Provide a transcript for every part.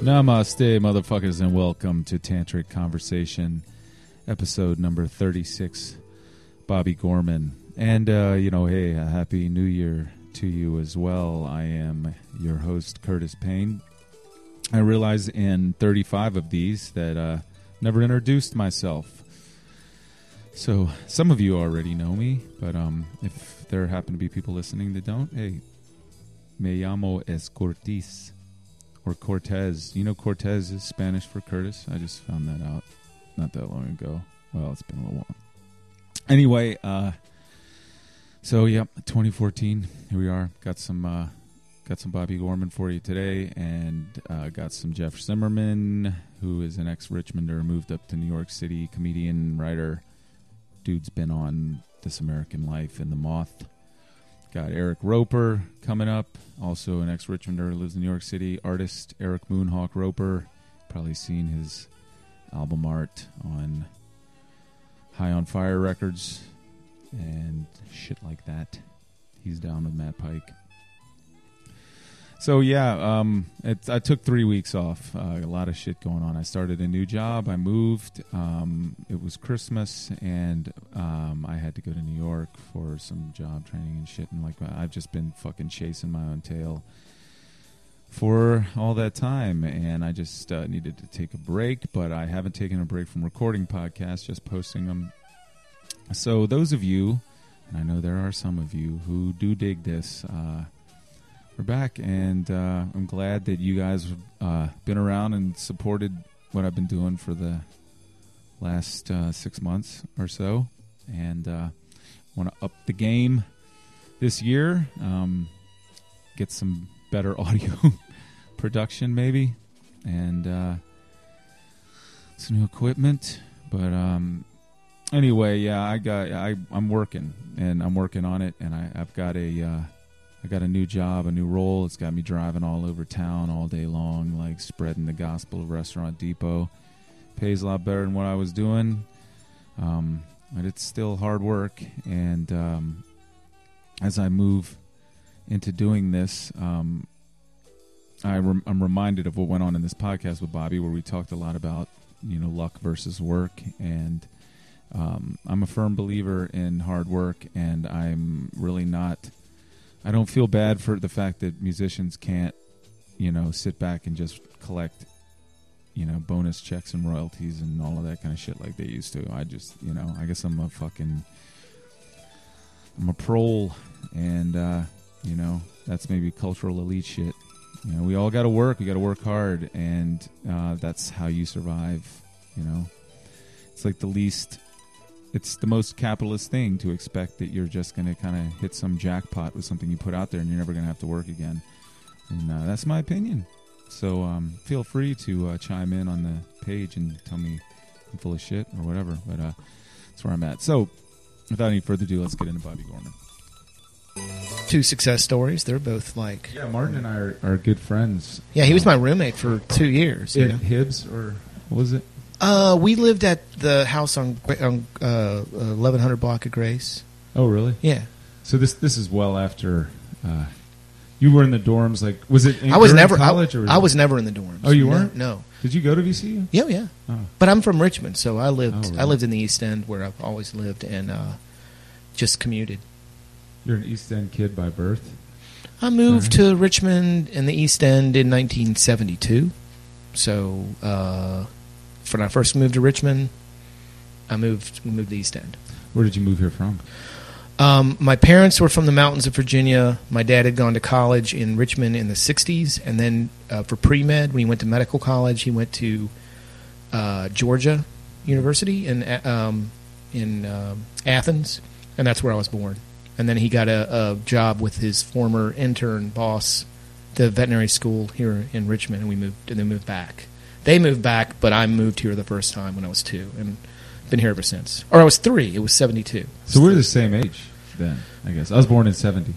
Namaste, motherfuckers, and welcome to Tantric Conversation, episode number 36. Bobby Gorman. And, uh, you know, hey, a happy new year to you as well. I am your host, Curtis Payne. I realize in 35 of these that uh, never introduced myself. So some of you already know me, but um, if there happen to be people listening that don't, hey, me llamo es Cortés or Cortez. You know Cortez is Spanish for Curtis. I just found that out not that long ago. Well, it's been a little while. Anyway, uh, so yep, 2014. Here we are. Got some uh, got some Bobby Gorman for you today, and uh, got some Jeff Zimmerman, who is an ex Richmonder, moved up to New York City, comedian, writer. Dude's been on This American Life and The Moth. Got Eric Roper coming up, also an ex Richmonder, lives in New York City. Artist Eric Moonhawk Roper. Probably seen his album art on High on Fire Records and shit like that. He's down with Matt Pike. So yeah, um, it, I took three weeks off. Uh, a lot of shit going on. I started a new job. I moved. Um, it was Christmas, and um, I had to go to New York for some job training and shit. And like, I've just been fucking chasing my own tail for all that time, and I just uh, needed to take a break. But I haven't taken a break from recording podcasts, just posting them. So those of you, and I know there are some of you who do dig this. Uh, we're back, and uh, I'm glad that you guys have uh, been around and supported what I've been doing for the last uh, six months or so, and uh, want to up the game this year. Um, get some better audio production, maybe, and uh, some new equipment. But um, anyway, yeah, I got I I'm working, and I'm working on it, and I, I've got a uh, I got a new job, a new role. It's got me driving all over town all day long, like spreading the gospel of Restaurant Depot. Pays a lot better than what I was doing, um, but it's still hard work. And um, as I move into doing this, um, I I'm reminded of what went on in this podcast with Bobby, where we talked a lot about you know luck versus work, and um, I'm a firm believer in hard work, and I'm really not I don't feel bad for the fact that musicians can't, you know, sit back and just collect, you know, bonus checks and royalties and all of that kind of shit like they used to. I just, you know, I guess I'm a fucking, I'm a prole, and uh, you know, that's maybe cultural elite shit. You know, we all got to work. We got to work hard, and uh, that's how you survive. You know, it's like the least it's the most capitalist thing to expect that you're just going to kind of hit some jackpot with something you put out there and you're never going to have to work again. And uh, that's my opinion. So um, feel free to uh, chime in on the page and tell me I'm full of shit or whatever. But uh, that's where I'm at. So without any further ado, let's get into Bobby Gorman. Two success stories. They're both like Yeah, Martin and I are, are good friends. yeah. He was my roommate for two years. You At know? Hibbs or what was it? Uh, we lived at the house on on uh, eleven hundred block of Grace. Oh, really? Yeah, So this this is well after uh, you were in the dorms. Like, was it? In, I was never. college, I, or I was never in the dorms. Oh, you No, weren't? No. Did you go to VCU? Yeah, yeah. Oh. But I'm from Richmond, so I lived. Oh, really? I lived in the East End, where I've always lived, and uh, just commuted. You're an East End kid by birth. I moved Alright. to Richmond in the East End in 1972. So uh, when I first moved to Richmond, I moved moved to the East End. Where did you move here from? Um, my parents were from the mountains of Virginia. My dad had gone to college in Richmond in the 60s, and then uh, for pre med, when he went to medical college, he went to uh, Georgia University in uh, um, in um Athens, and that's where I was born. And then he got a, a job with his former intern boss, the veterinary school here in Richmond, and we moved and then moved back. They moved back, but I moved here the first time when I was two, and been here ever since. Or I was three. It was 72. So we're the same age then. I guess I was born in '70.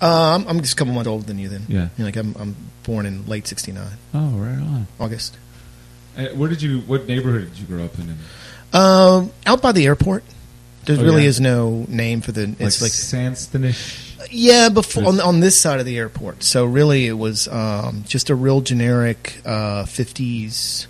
Uh, I'm, I'm just a couple months older than you. Then, Yeah. You know, like I'm, I'm born in late '69, Oh, right on. August. Uh, where did you? What neighborhood did you grow up in? Um, out by the airport, There Oh, really yeah? is no name for the. Like, It's like, Sanstonish. yeah, before on, on this side of the airport. So really, it was um, just a real generic uh, '50s.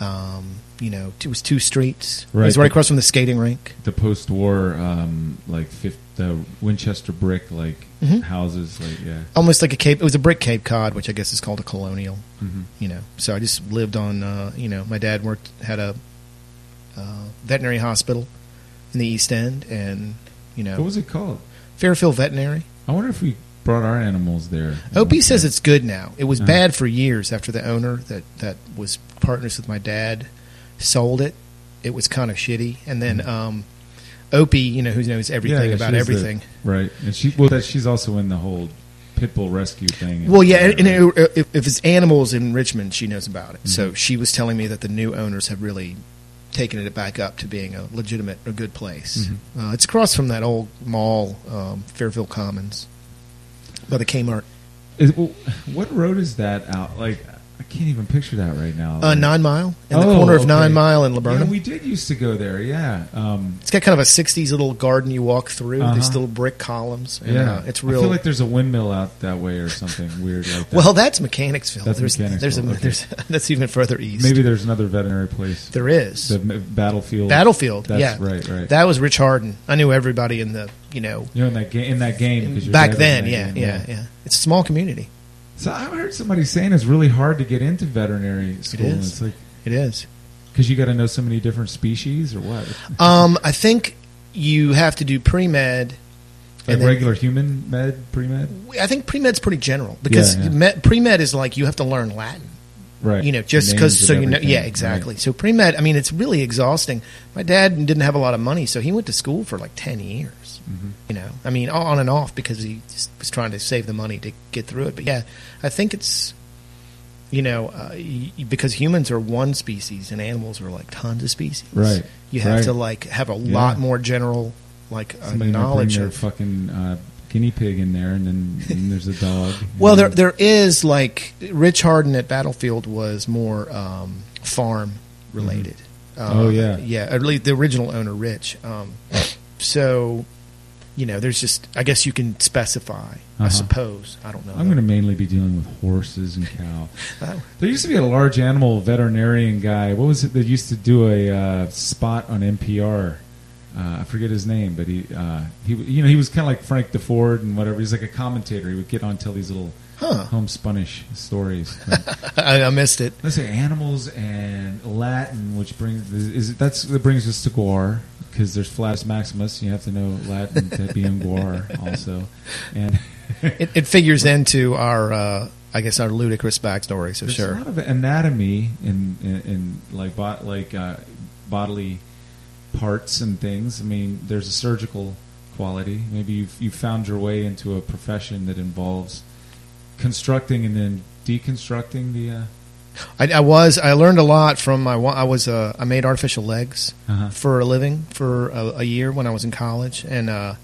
Um, you know, it was two streets. It was Right. right across from the skating rink. the post-war um, like fifth, the Winchester brick like Mhm. houses like yeah Almost like a Cape. It was a brick Cape Cod, which I guess is called a colonial. hmm You know, so I just lived on. Uh, you know, my dad worked had a uh, veterinary hospital in the East End, and you know, what was it called Fairfield Veterinary. I wonder if we brought our animals there Opie says it's good now. It was Uh-huh. bad for years after the owner that, that was partners with my dad sold it. It was kind of shitty. And then um, Opie, you know, who knows everything Mm-hmm. yeah, about she's the- everything. right and she well that she's also in the whole pit bull rescue thing well, yeah, and, and it- if, if it's animals in Richmond, she knows about it. So Mhm. she was telling me that the new owners have really taken it back up to being a legitimate, a good place. Mhm. Uh, it's across from that old mall, um, Fairfield Commons, by the Kmart. Is, well, what road is that out like I can't even picture that right now Uh, Nine Mile, in the Oh, corner of okay. Nine Mile and yeah, Laburnum. we did used to go there yeah um, It's got kind of a '60s little garden you walk through. Uh-huh. These little brick columns. And, yeah uh, it's I real. feel like there's a windmill out that way or something weird like that well, that's Mechanicsville. That's there's, Mechanicsville, There's, a, okay. there's that's even further east. maybe there's another veterinary place there is the battlefield Battlefield. That's yeah, right, right. That was Rich Harden. I knew everybody in the you know You know, in that game, in that game, back then. Yeah, game, yeah, yeah, It's a small community. So I heard somebody saying it's really hard to get into veterinary school. and is. It's like It is. because you got to know so many different species, or what? Um, I think you have to do pre med. Like regular human med, pre med, I think pre med's pretty general because Yeah, yeah. pre med is like you have to learn Latin. right? you know, just because so you know, yeah, right. exactly. So pre med, I mean, it's really exhausting. My dad didn't have a lot of money, so he went to school for like ten years. Mhm. You know, I mean, on and off because he just was trying to save the money to get through it. But yeah, I think it's, you know, uh, y- because humans are one species and animals are like tons of species. Right. You have Right. to like have a Yeah. lot more general like uh, knowledge of. fucking uh, guinea pig in there, and then and there's a dog. Well, there there is like Rich Harden at Battlefield was more um, farm related. Uh, Oh, yeah. yeah. At least the original owner, Rich. Um, so, you know, there's just I guess you can specify. I Uh-huh. suppose I don't know. I'm going to mainly be dealing with horses and cow. Oh. There used to be a large animal veterinarian guy. What was it that used to do a uh, spot on NPR? Uh, I forget his name, but he uh, he you know he was kind of like Frank Deford and whatever. He's like a commentator. He would get on and tell these little Huh. homespunish stories. I, I missed it. let's say animals and Latin, which brings is that's that brings us to GWAR because there's Flattus Maximus. You have to know Latin to be in GWAR also, and It, it figures into our, uh, I guess, our ludicrous backstory. So There's sure. a lot of anatomy in in, in like bo- like uh, bodily parts and things. I mean, there's a surgical quality. Maybe you've you found your way into a profession that involves constructing and then deconstructing the. Uh, I, I was. I learned a lot from my. I was. Uh, I made artificial legs. uh for a living for a, a year when I was in college, and uh,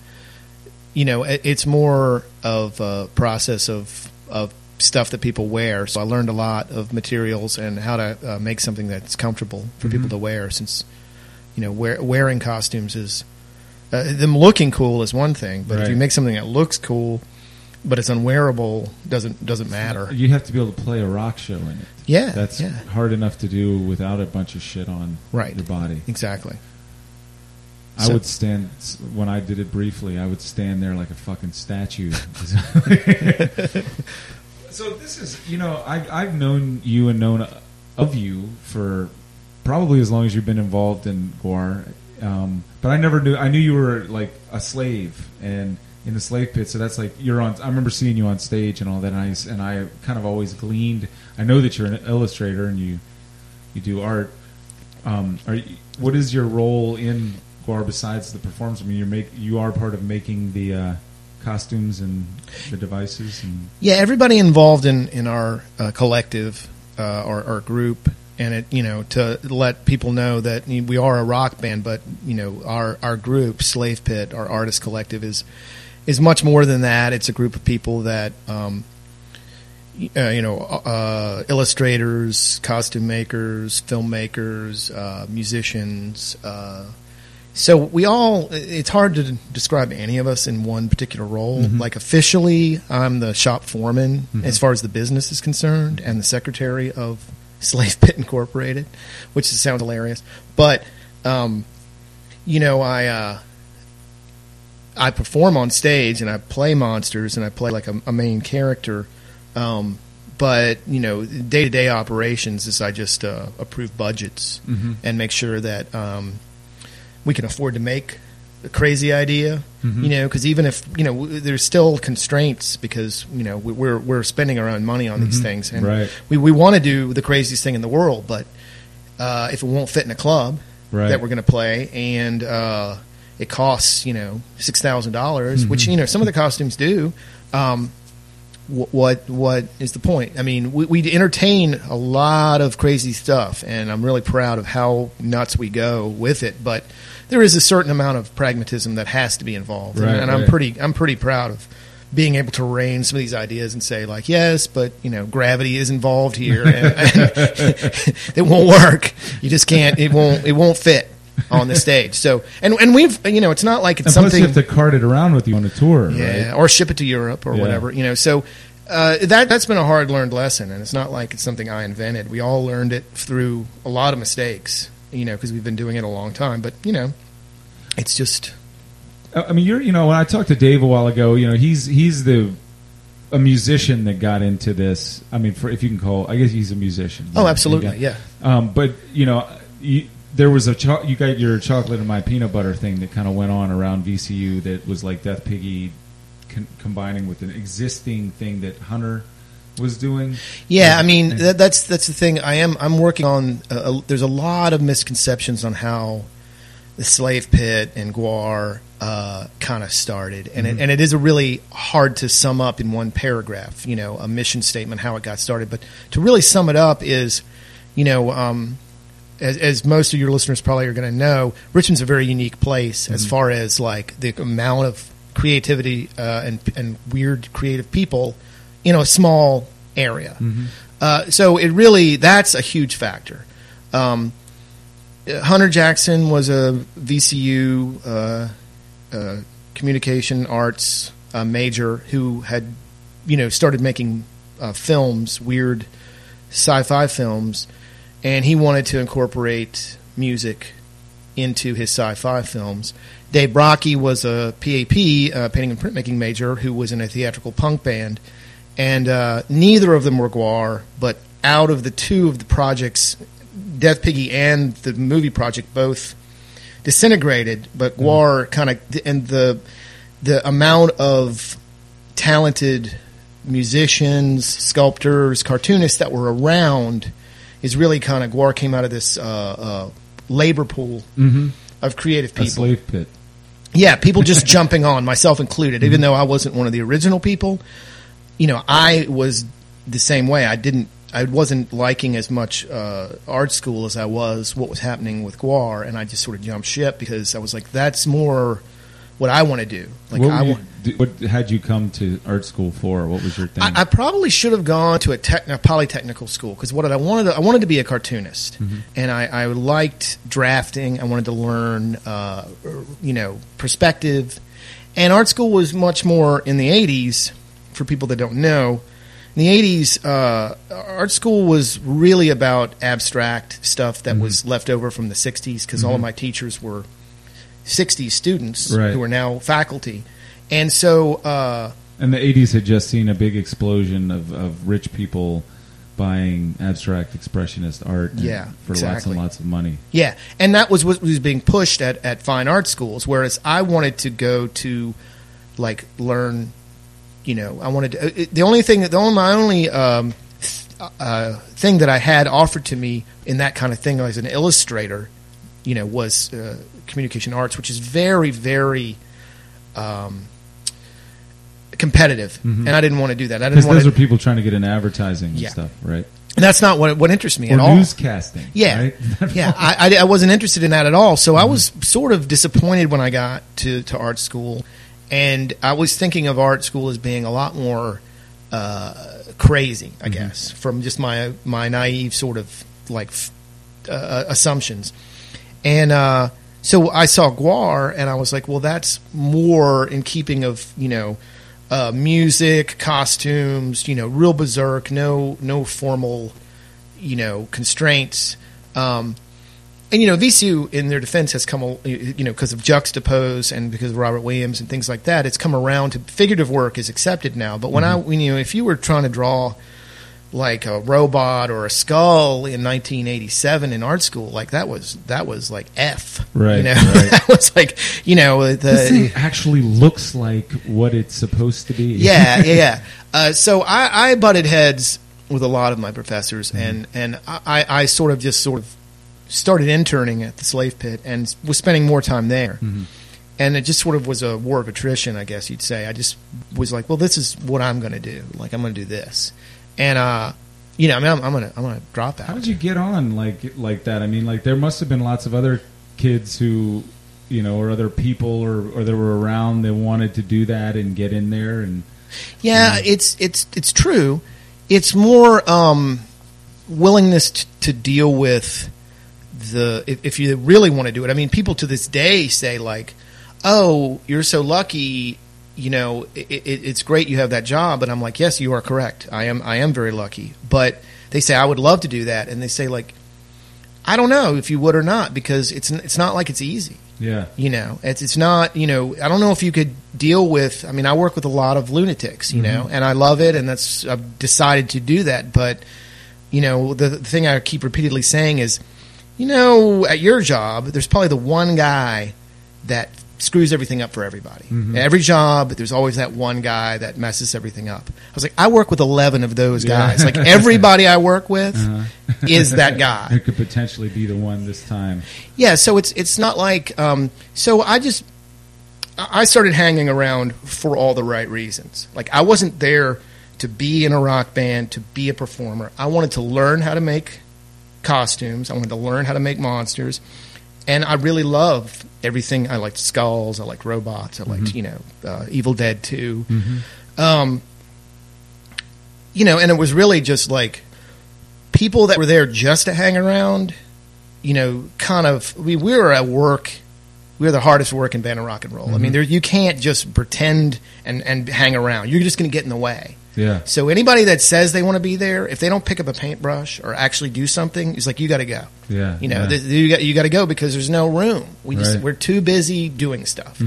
you know, it, it's more of a process of of stuff that people wear. So I learned a lot of materials and how to uh, make something that's comfortable for people Mhm. to wear. Since you know, wear, wearing costumes is uh, them looking cool is one thing, but if you make something that looks cool but it's unwearable, doesn't doesn't matter. You have to be able to play a rock show in it. Yeah, That's yeah, hard enough to do without a bunch of shit on Right. your body. exactly. I So- would stand when I did it briefly. I would stand there like a fucking statue. so this is, you know, I, I've known you and known of you for probably as long as you've been involved in GWAR, um, but I never knew. I knew you were like a slave and in the slave pit. So that's like you're on. I remember seeing you on stage and all that. And I and I kind of always gleaned. I know that you're an illustrator and you you do art. Um, are you, what is your role in GWAR besides the performance? I mean, you're make you are part of making the uh, costumes and the devices and Yeah, everybody involved in in our uh, collective uh, or our group, and it you know to let people know that we are a rock band, but you know our our group, Slave Pit, our artist collective is is much more than that. It's a group of people that. Um, uh, you know, uh, illustrators, costume makers, filmmakers, uh, musicians, uh, So we all, it's hard to describe any of us in one particular role. Mhm. Like officially, I'm the shop foreman Mhm. as far as the business is concerned and the secretary of Slave Pit Incorporated, which sounds hilarious. But, um, you know, I, uh, I perform on stage and I play monsters and I play like a, a main character. Um, but you know, day to day operations is I just uh, approve budgets Mhm. and make sure that um, we can afford to make a crazy idea. Mhm. You know, because even if you know, w- there's still constraints because you know we- we're we're spending our own money on these Mhm. things, and Right. we we want to do the craziest thing in the world, but uh, if it won't fit in a club Right. that we're going to play, and uh, it costs you know six thousand dollars, which Mhm. you know some of the costumes do. Um, wh- what what is the point? I mean, we, we entertain a lot of crazy stuff, and I'm really proud of how nuts we go with it. But there is a certain amount of pragmatism that has to be involved, and- Right, I'm pretty I'm pretty proud of being able to rein some of these ideas and say like, yes, but you know, gravity is involved here, and, and it won't work. You just can't. It won't. It won't fit on the stage. So, and and we've you know, it's not like it's And something you have to cart it around with you on a tour, yeah, right? or ship it to Europe or Yeah. whatever. You know, so uh, that that's been a hard learned lesson, and it's not like it's something I invented. We all learned it through a lot of mistakes. You know, because we've been doing it a long time. But you know, it's just I mean, you're you know when I talked to Dave a while ago, you know he's he's the a musician that got into this. I mean, for if you can call, I guess he's a musician. oh, absolutely, got- yeah. Um, but you know, you, there was a cho- you got your chocolate and my peanut butter thing that kind of went on around VCU that was like Death Piggy con- combining with an existing thing that Hunter was doing. Yeah, I mean And- that, that's that's the thing. I am I'm working on. A, a, there's a lot of misconceptions on how the slave pit and GWAR uh, kind of started, and Mhm. it, and it is a really hard to sum up in one paragraph. You know, a mission statement, how it got started. But to really sum it up is, you know. Um, as, as most of your listeners probably are going to know, Richmond's a very unique place as Mhm. far as like the amount of creativity uh, and and weird creative people in a small area. Mhm. Uh, so it really that's a huge factor. Um, Hunter Jackson was a VCU uh, uh, communication arts uh, major who had, you know, started making uh, films, weird sci-fi films, and he wanted to incorporate music into his sci-fi films. Dave Brockie was a PAP, uh, painting and printmaking major, who was in a theatrical punk band, and uh, neither of them were GWAR. But out of the two of the projects, Death Piggy and the movie project both disintegrated. But GWAR kind of and the the amount of talented musicians, sculptors, cartoonists that were around is really kind of GWAR came out of this uh, uh, labor pool Mhm. of creative people. A slave pit. Yeah, people just jumping on, myself included. Even though I wasn't one of the original people, you know, I was the same way. I didn't, I wasn't liking as much uh, art school as I was what was happening with GWAR, and I just sort of jumped ship because I was like, that's more what I want to do. Like what, I want. what had you come to art school for? What was your thing? I, I probably should have gone to a, tech, a polytechnical school because what I wanted, to, I wanted to be a cartoonist, Mhm. and I, I liked drafting. I wanted to learn, uh, you know, perspective, and art school was much more in the '80s. For people that don't know, in the '80s, uh, art school was really about abstract stuff that Mhm. was left over from the '60s because all of my teachers were '60s students Right. who are now faculty, and so. Uh, And the 80s had just seen a big explosion of, of rich people buying abstract expressionist art Yeah, for lots and lots of money. Yeah, and that was what was being pushed at, at fine art schools. Whereas I wanted to go to, like, learn. You know, I wanted to, it- the only thing the only my only um, th- uh, thing that I had offered to me in that kind of thing as an illustrator, you know, was uh, communication arts, which is very very um, competitive, Mhm. and I didn't want to do that. I didn't Because those to, are people trying to get in advertising and stuff, right? and that's not what what interests me Or at all. newscasting. Yeah, right? yeah. I, I, I wasn't interested in that at all. So Mm-hmm. I was sort of disappointed when I got to, to art school, and I was thinking of art school as being a lot more uh, crazy, I Mhm. guess, from just my my naive sort of like uh, assumptions. And uh, so I saw GWAR, and I was like, well, that's more in keeping of you know uh, music, costumes, you know, real berserk, no no formal, you know, constraints. Um, and you know, VCU in their defense has come, you know, because of Juxtapose and because of Robert Williams and things like that. It's come around to figurative work is accepted now. But when I, when, you know, if you were trying to draw like a robot or a skull in 1987 in art school, like that was that was like F, Right, You know, right. that was like, you know, the this thing actually looks like what it's supposed to be. yeah, yeah, yeah. Uh, so I, I butted heads with a lot of my professors, Mm-hmm. and and I, I sort of just sort of started interning at the slave pit and was spending more time there. Mhm. And it just sort of was a war of attrition, I guess you'd say. I just was like, well, this is what I'm going to do. Like, I'm going to do this, and uh, you know, I mean, I'm, I'm to I'm to drop out. How did you get on like like that? I mean, like there must have been lots of other kids who, you know, or other people or or that were around that wanted to do that and get in there and Yeah, it's it's it's true. It's more um, willingness t- to deal with the if, if you really want to do it. I mean, people to this day say like, "Oh, you're so lucky." You know, it, it, it's great you have that job, and I'm like, yes, you are correct. I am, I am very lucky. But they say I would love to do that, and they say like, I don't know if you would or not because it's it's not like it's easy. yeah. You know, it's it's not. You know, I don't know if you could deal with. I mean, I work with a lot of lunatics. You know, mm-hmm. and I love it, and that's I've decided to do that. But you know, the, the thing I keep repeatedly saying is, you know, at your job, there's probably the one guy that screws everything up for everybody. Every job, there's always that one guy that messes everything up. I was like, I work with 11 of those Yeah. guys. Like everybody I work with Uh-huh. is that guy. It could potentially be the one this time. Yeah, so it's it's not like um, so I just I started hanging around for all the right reasons. Like I wasn't there to be in a rock band, to be a performer. I wanted to learn how to make costumes. I wanted to learn how to make monsters. And I really love everything. I liked skulls. I liked robots. I liked, you know, uh, Evil Dead 2. Um, you know, and it was really just like people that were there just to hang around, you know, kind of. We, we were at work. We're the hardest working band in rock and roll. I mean, there, you can't just pretend and, and hang around. You're just going to get in the way. Yeah. So anybody that says they want to be there, if they don't pick up a paintbrush or actually do something, it's like you got to go. Yeah. You know, yeah. th- you got you got to go because there's no room. We just Right. Mm-hmm. we're too busy doing stuff.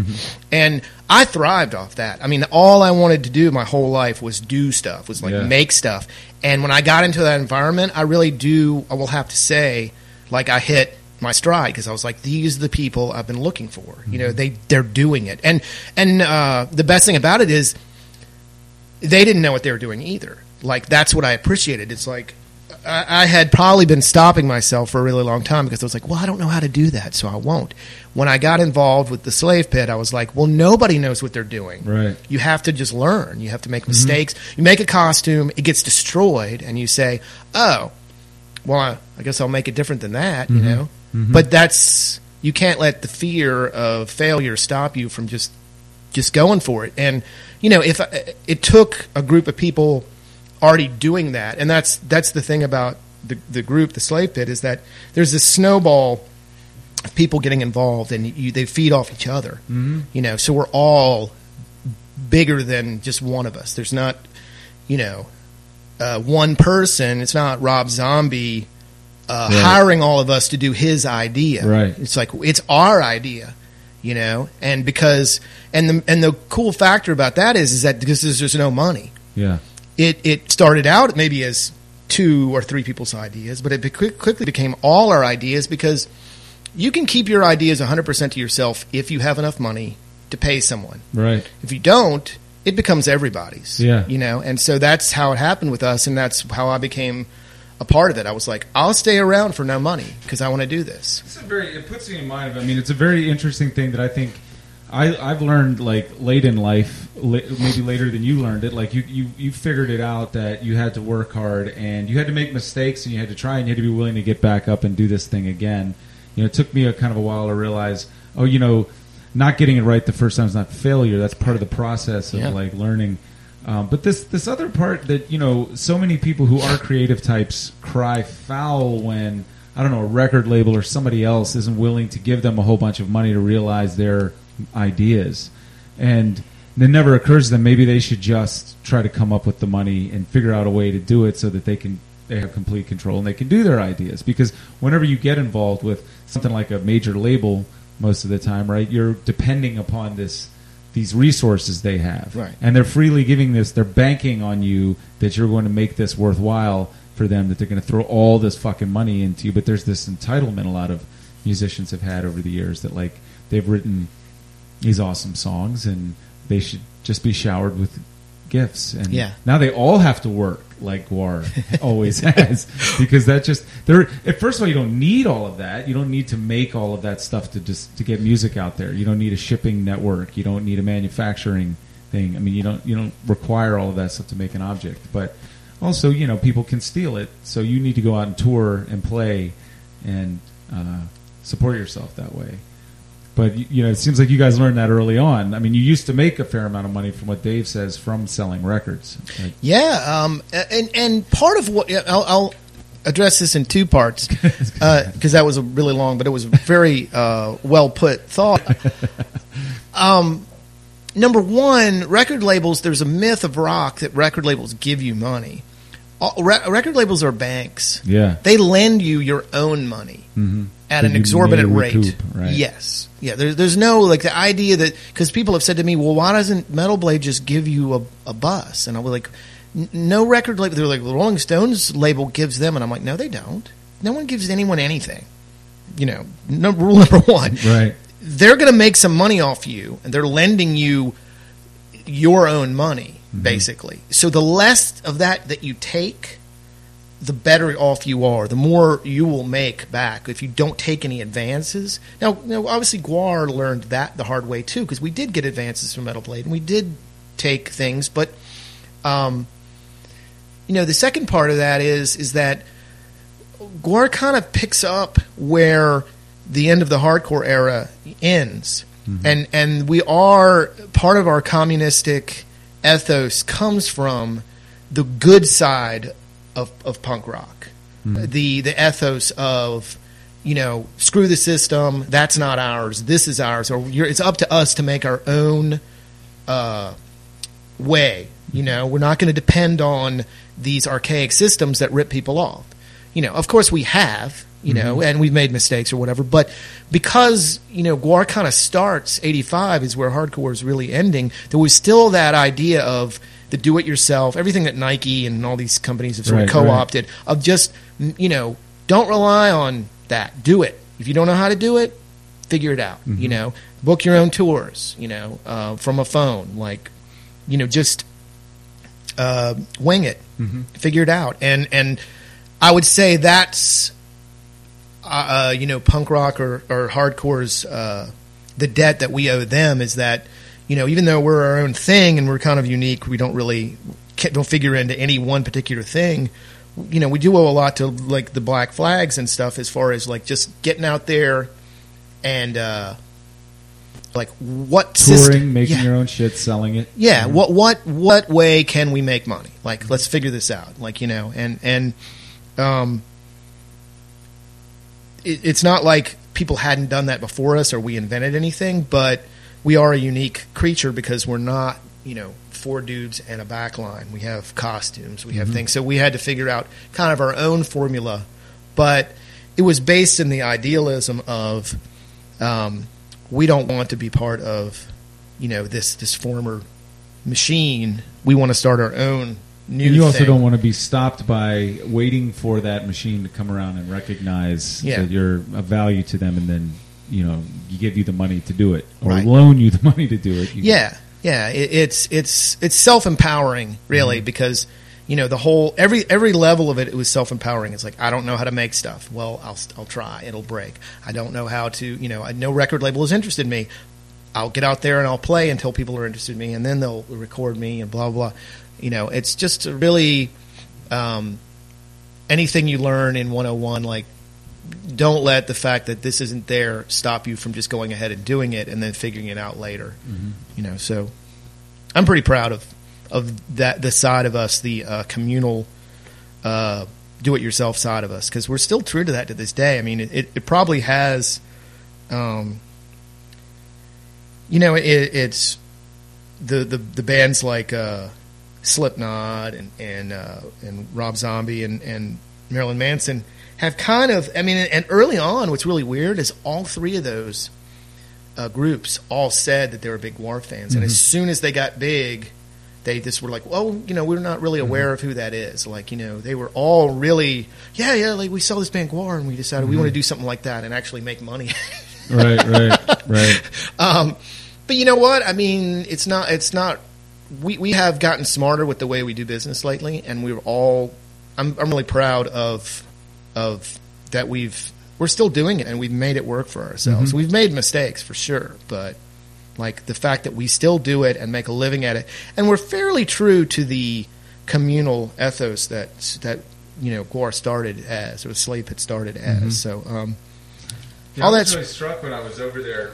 And I thrived off that. I mean, all I wanted to do my whole life was do stuff, was like Yeah. make stuff. And when I got into that environment, I really do. I will have to say, like I hit my stride because I was like, these are the people I've been looking for. You know, they they're doing it. And and uh, the best thing about it is they didn't know what they were doing either. Like that's what I appreciated. It's like I, I had probably been stopping myself for a really long time because I was like, well, I don't know how to do that, so I won't. When I got involved with the slave pit, I was like, well, nobody knows what they're doing. Right. You have to just learn. You have to make mm-hmm. mistakes. You make a costume, it gets destroyed, and you say, oh, well, I, I guess I'll make it different than that, you mm-hmm. know? Mm-hmm. But that's, you can't let the fear of failure stop you from just just going for it. And you know, if I, it took a group of people already doing that, and that's that's the thing about the the group, the slave pit, is that there's this snowball of people getting involved, and you, they feed off each other. Mhm. You know, so we're all bigger than just one of us. There's not, you know, uh, one person. It's not Rob Zombie. Uh, Right. hiring all of us to do his idea. Right. It's like it's our idea, you know, and because and the and the cool factor about that is is that because there's, there's no money. Yeah. It it started out maybe as two or three people's ideas, but it be- quickly became all our ideas because you can keep your ideas 100% to yourself if you have enough money to pay someone. Right. If you don't, it becomes everybody's. Yeah. You know, and so that's how it happened with us, and that's how I became a part of it. I was like, I'll stay around for no money because I want to do this. It's a very. It puts me in mind of. I mean, it's a very interesting thing that I think I, I've learned like late in life, la- maybe later than you learned it. Like you, you, you figured it out that you had to work hard and you had to make mistakes and you had to try and you had to be willing to get back up and do this thing again. You know, it took me a kind of a while to realize, oh, you know, not getting it right the first time is not failure. That's part of the process of Yeah. like learning. Um, but this this other part that you know, so many people who are creative types cry foul when I don't know, a record label or somebody else isn't willing to give them a whole bunch of money to realize their ideas. And it never occurs to them maybe they should just try to come up with the money and figure out a way to do it so that they can they have complete control and they can do their ideas because whenever you get involved with something like a major label most of the time right you're depending upon this these resources they have Right. and they're freely giving this they're banking on you that you're going to make this worthwhile for them that they're going to throw all this fucking money into you but there's this entitlement a lot of musicians have had over the years that like they've written these awesome songs and they should just be showered with gifts. And Yeah. now they all have to work like GWAR always has because that just there first of all you don't need all of that. You don't need to make all of that stuff to just to get music out there. You don't need a shipping network. You don't need a manufacturing thing. I mean you don't you don't require all of that stuff to make an object. But also you know people can steal it. So you need to go out and tour and play and uh, support yourself that way but you you know, it seems like you guys learned that early on. I mean, you used to make a fair amount of money from what Dave says from selling records. Yeah, um, and and part of what I'll, I'll address this in two parts because that was a really long, but it was a very uh, well put thought. Um, number one, record labels. There's a myth of rock that record labels give you money. All, re- record labels are banks. yeah, They lend you your own money mm-hmm. at an exorbitant rate. right? Yes. Yeah. There's there's no like the idea that because people have said to me, well, why doesn't Metal Blade just give you a, a bus? And I was like, no record label. They're like the Rolling Stones label gives them, and I'm like, no, they don't. No one gives anyone anything. You know, no, rule number one. right. They're going to make some money off you, and they're lending you your own money, basically. So the less of that that you take, the better off you are, the more you will make back if you don't take any advances. Now, now obviously, GWAR learned that the hard way too, because we did get advances from Metal Blade, and we did take things. But, um, you know, the second part of that is is that GWAR kind of picks up where the end of the hardcore era ends, and and we are part of our communistic ethos comes from the good side of, of punk rock, the the ethos of you know screw the system, that's not ours, this is ours, or you're, it's up to us to make our own uh, way. You know, we're not going to depend on these archaic systems that rip people off. You know, of course we have, you know, and we've made mistakes or whatever, but because, you know, GWAR kind of starts 85 is where hardcore is really ending, there was still that idea of the do it yourself, everything that Nike and all these companies have sort Right, of co opted, of just, you know, don't rely on that. Do it. If you don't know how to do it, figure it out. You know, book your own tours. You know, uh, from a phone. Like, you know, just uh, wing it, figure it out. And and I would say that's uh, uh, you know punk rock or, or hardcore's uh, the debt that we owe them is that you know even though we're our own thing and we're kind of unique, we don't really don't figure into any one particular thing. You know, we do owe a lot to like the Black Flags and stuff as far as like just getting out there and uh, like what Touring, system- making yeah. your own shit, selling it. Yeah, what what what way can we make money? Like, let's figure this out. Like, you know, and and um, it, it's not like people hadn't done that before us or we invented anything, but we are a unique creature because we're not, you know, four dudes and a back line. We have costumes, we have things. So we had to figure out kind of our own formula, but it was based in the idealism of um, we don't want to be part of you know this this former machine. We want to start our own new. And you also thing. don't want to be stopped by waiting for that machine to come around and recognize Yeah. that you're of value to them, and then you know you give you the money to do it, or Right. loan you the money to do it. You- Yeah, yeah. It, it's it's it's self empowering, really, mm-hmm. because you know the whole every every level of it. It was self empowering. It's like I don't know how to make stuff. Well, I'll I'll try. It'll break. I don't know how to. You know, no record label is interested in me. I'll get out there and I'll play until people are interested in me, and then they'll record me and blah blah. You know, it's just really um, anything you learn in 101 like don't let the fact that this isn't there stop you from just going ahead and doing it and then figuring it out later you know so i'm pretty proud of of that the side of us the uh, communal uh, do-it-yourself side of us because we're still true to that to this day. I mean, it, it, it probably has, um, you know, it, it's the, the the bands like uh, Slipknot and and uh, and Rob Zombie and and Marilyn Manson have kind of. I mean, and early on, what's really weird is all three of those uh, groups all said that they were big GWAR fans, and as soon as they got big, they just were like, "Well, you know, we're not really aware of who that is." Like, you know, they were all really, yeah, yeah, like we saw this band GWAR, and we decided we want to do something like that and actually make money. right, right, right. um, but you know what? I mean, it's not. It's not. We we have gotten smarter with the way we do business lately, and we're all. I'm I'm really proud of of that we've we're still doing it and we've made it work for ourselves. We've made mistakes for sure, but like the fact that we still do it and make a living at it, and we're fairly true to the communal ethos that that you know Gore started as or Slave had started as. So um, Yeah, All I that's- was really struck when I was over there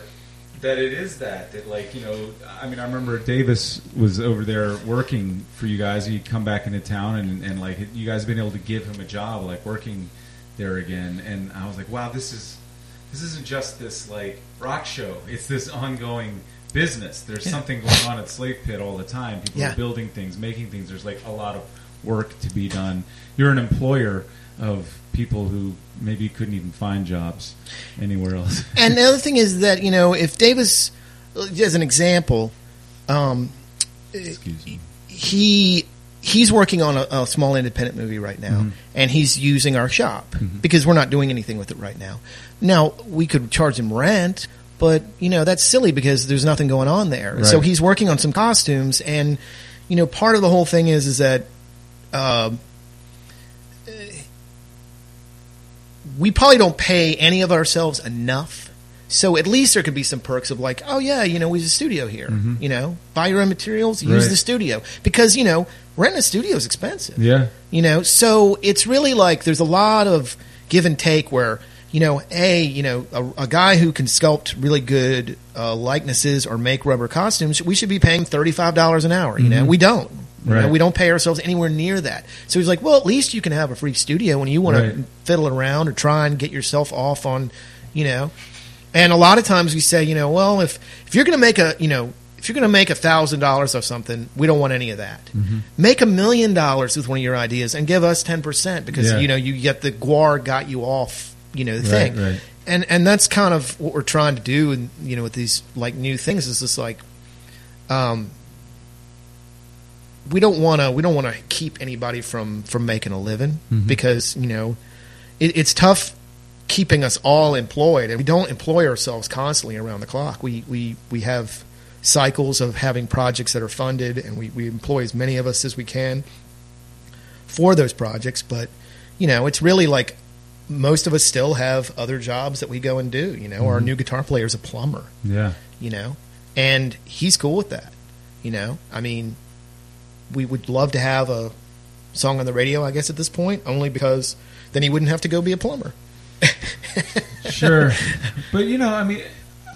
that it is that that like you know I mean I remember Davis was over there working for you guys. He'd come back into town and, and like you guys have been able to give him a job like working there again. And I was like, wow, this is this isn't just this like rock show. It's this ongoing business. There's something going on at Slave Pit all the time. People Yeah. are building things, making things. There's like a lot of work to be done. You're an employer of people who maybe couldn't even find jobs anywhere else. and the other thing is that you know if Davis, as an example, um, Excuse me. he he's working on a, a small independent movie right now, and he's using our shop because we're not doing anything with it right now. Now we could charge him rent, but you know that's silly because there's nothing going on there. So he's working on some costumes, and you know part of the whole thing is is that. Um, we probably don't pay any of ourselves enough. So at least there could be some perks of like, oh yeah, you know, we have a studio here. You know, buy your own materials, use Right. the studio because you know renting a studio is expensive. Yeah. You know, so it's really like there's a lot of give and take where you know, a you know a, a guy who can sculpt really good uh, likenesses or make rubber costumes, we should be paying thirty five dollars an hour. You know, we don't. You know, we don't pay ourselves anywhere near that. So he's like, well, at least you can have a free studio when you want Right. to fiddle around or try and get yourself off on, you know. And a lot of times we say, you know, well, if if you're going to make a, you know, if you're going to make a thousand dollars of something, we don't want any of that. Mm-hmm. Make a million dollars with one of your ideas and give us ten percent because Yeah. you know you get the GWAR got you off, you know, the Right, thing. right. And and that's kind of what we're trying to do, and you know, with these like new things is just like, um, we don't want to we don't want to keep anybody from from making a living Mm-hmm. because you know it, it's tough keeping us all employed and we don't employ ourselves constantly around the clock we we we have cycles of having projects that are funded and we, we employ as many of us as we can for those projects but you know it's really like most of us still have other jobs that we go and do you know our new guitar player is a plumber Yeah. you know, and he's cool with that. You know, I mean, we would love to have a song on the radio, I guess, at this point, only because then he wouldn't have to go be a plumber. sure, but you know, I mean,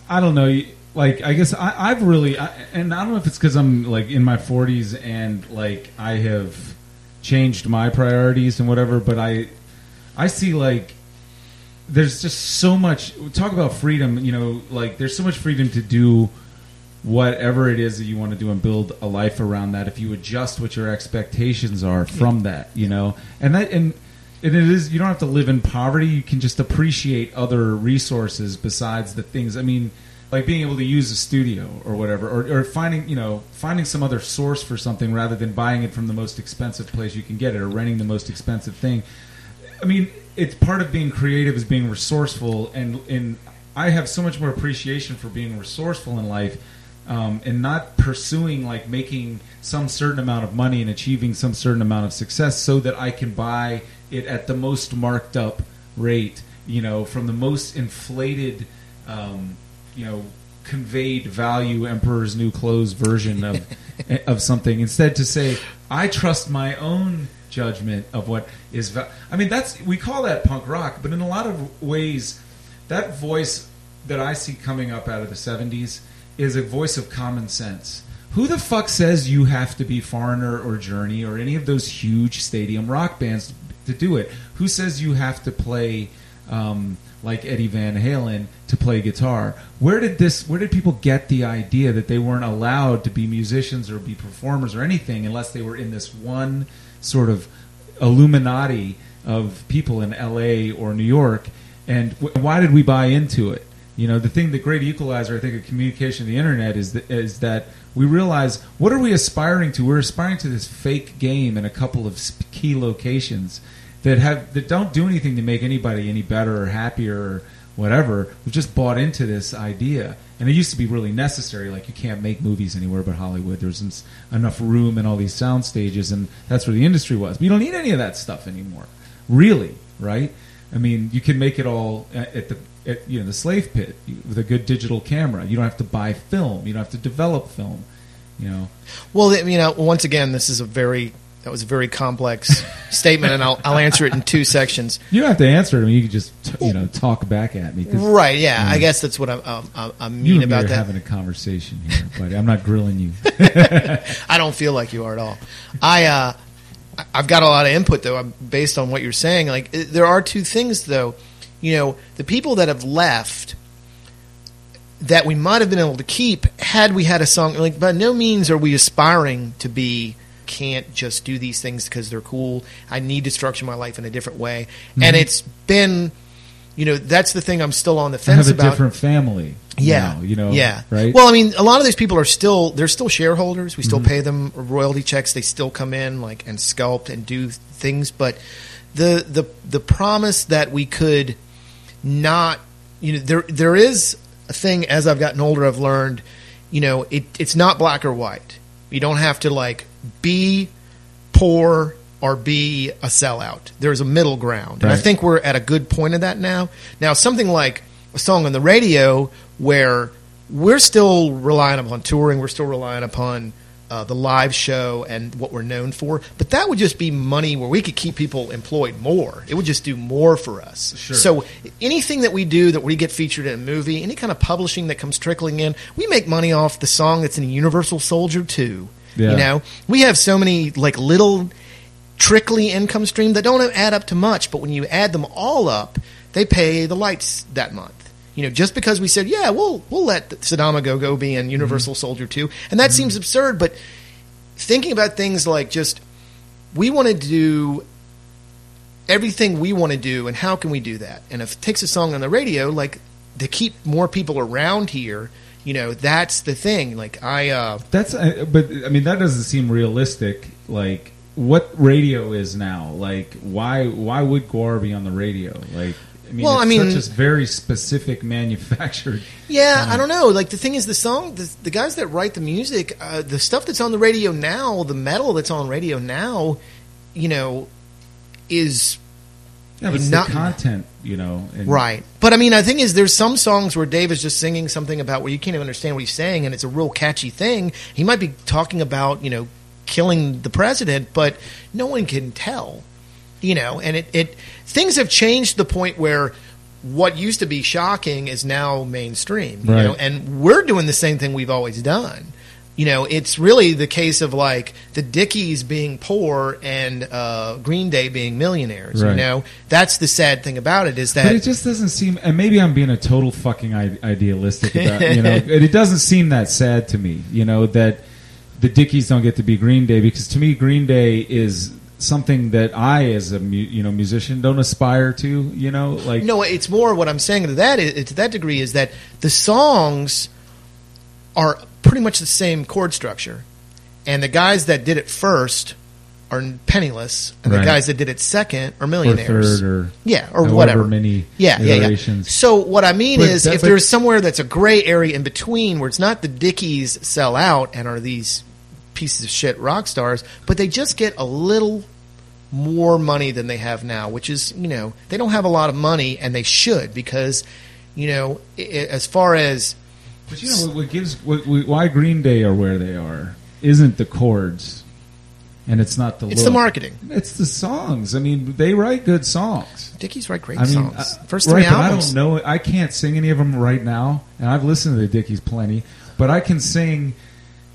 I don't know. Like, I guess I, I've really, I, and I don't know if it's because I'm like in my 40s and like I have changed my priorities and whatever, but I, I see like there's just so much. Talk about freedom. You know, like there's so much freedom to do whatever it is that you want to do and build a life around that if you adjust what your expectations are from that you know? And that and and it is you don't have to live in poverty. You can just appreciate other resources besides the things. I mean like being able to use a studio or whatever or, or finding you know finding some other source for something rather than buying it from the most expensive place you can get it or renting the most expensive thing. I mean, it's part of being creative is being resourceful, and and I have so much more appreciation for being resourceful in life, um, and not pursuing like making some certain amount of money and achieving some certain amount of success, so that I can buy it at the most marked up rate, you know, from the most inflated, um, you know, conveyed value Emperor's New Clothes version of of something. Instead, to say I trust my own judgment of what is. Va- I mean, that's we call that punk rock, but in a lot of ways, that voice that I see coming up out of the '70s is a voice of common sense. Who the fuck says you have to be Foreigner or Journey or any of those huge stadium rock bands to do it? Who says you have to play um, like Eddie Van Halen to play guitar? Where did this? Where did people get the idea that they weren't allowed to be musicians or be performers or anything unless they were in this one sort of Illuminati of people in L.A. or New York? And wh- why did we buy into it? You know, the thing, the great equalizer, I think, of communication, the internet, is that, is that we realize what are we aspiring to? We're aspiring to this fake game in a couple of key locations that have that don't do anything to make anybody any better or happier or whatever. We've just bought into this idea, and it used to be really necessary. Like you can't make movies anywhere but Hollywood. There's enough room in all these sound stages, and that's where the industry was. But you don't need any of that stuff anymore, really, right? I mean, you can make it all at at the at, you know the slave pit with a good digital camera. You don't have to buy film. You don't have to develop film. You know, Well, you know, once again, this is a very that was a very complex statement, and I'll I'll answer it in two sections. you don't have to answer it. I mean, you can just t- you know talk back at me. Right? Yeah, I guess that's what I'm I, I You mean me about are that. having a conversation here, but I'm not grilling you. I don't feel like you are at all. I uh, I- I've got a lot of input though, based on what you're saying. Like there are two things though. You know, the people that have left that we might have been able to keep had we had a song. Like by no means are we aspiring to be. Can't just do these things because they're cool. I need to structure my life in a different way, mm-hmm. and it's been, you know, that's the thing I'm still on the I fence have a about. different family. Yeah, now, you know. yeah, right. Well, I mean, a lot of these people are still they're still shareholders. We still mm-hmm. pay them royalty checks. They still come in like and sculpt and do things, but the the the promise that we could not, you know, there there is a thing as I've gotten older. I've learned, you know, it it's not black or white. You don't have to like be poor or be a sellout. There's a middle ground. And I think we're at a good point of that now. Now, something like a song on the radio where we're still relying upon touring, we're still relying upon uh, the live show and what we're known for, but that would just be money where we could keep people employed more. It would just do more for us. Sure. So anything that we do that we get featured in a movie, any kind of publishing that comes trickling in, we make money off the song that's in Universal Soldier 2. Yeah. You know, we have so many like little trickly income stream that don't add up to much, but when you add them all up, they pay the lights that month. You know, just because we said, yeah, we'll we'll let Saddam Go Go be in Universal Soldier 2, and that seems absurd, but thinking about things like just we want to do everything we want to do, and how can we do that? And if it takes a song on the radio, like to keep more people around here, you know, that's the thing. Like I, uh, That's, uh, but I mean, that doesn't seem realistic. Like, what radio is now? Like, why why would GWAR be on the radio? Like, I mean, Well, it's I mean- such a very specific manufactured. Yeah, Um, I don't know. Like the thing is, the song, the, the guys that write the music, uh, the stuff that's on the radio now, the metal that's on radio now, you know, is Yeah, but Not- the content, you know. And, right. But I mean, the thing is, there's some songs where Dave is just singing something about where you can't even understand what he's saying, and it's a real catchy thing. He might be talking about, you know, killing the president, but no one can tell, you know. And it, it things have changed to the point where what used to be shocking is now mainstream, you Right. know. And we're doing the same thing we've always done. You know, it's really the case of like the Dickies being poor and uh, Green Day being millionaires. You know, that's the sad thing about it is that But it just doesn't seem, and maybe I'm being a total fucking idealistic about, you know, and it doesn't seem that sad to me, you know, that the Dickies don't get to be Green Day because to me, Green Day is something that I, as a you know musician, don't aspire to, you know, like No, it's more what I'm saying to that is, to that degree is that the songs are pretty much the same chord structure, and the guys that did it first are penniless, and the guys that did it second are millionaires. or third or yeah, or whatever. many yeah, yeah, yeah. So what I mean But is, if there's somewhere that's a gray area in between, where it's not the Dickies sell out and are these pieces of shit rock stars, but they just get a little more money than they have now, which is, you know, they don't have a lot of money, and they should because, you know, i- i- as far as But you know what, what gives what, why Green Day are where they are isn't the chords, and it's not the it's look. the marketing. It's the songs. I mean, they write good songs. Dickies write great I mean, songs. I- First right, three but albums. I don't know. I can't sing any of them right now, and I've listened to the Dickies plenty, but I can sing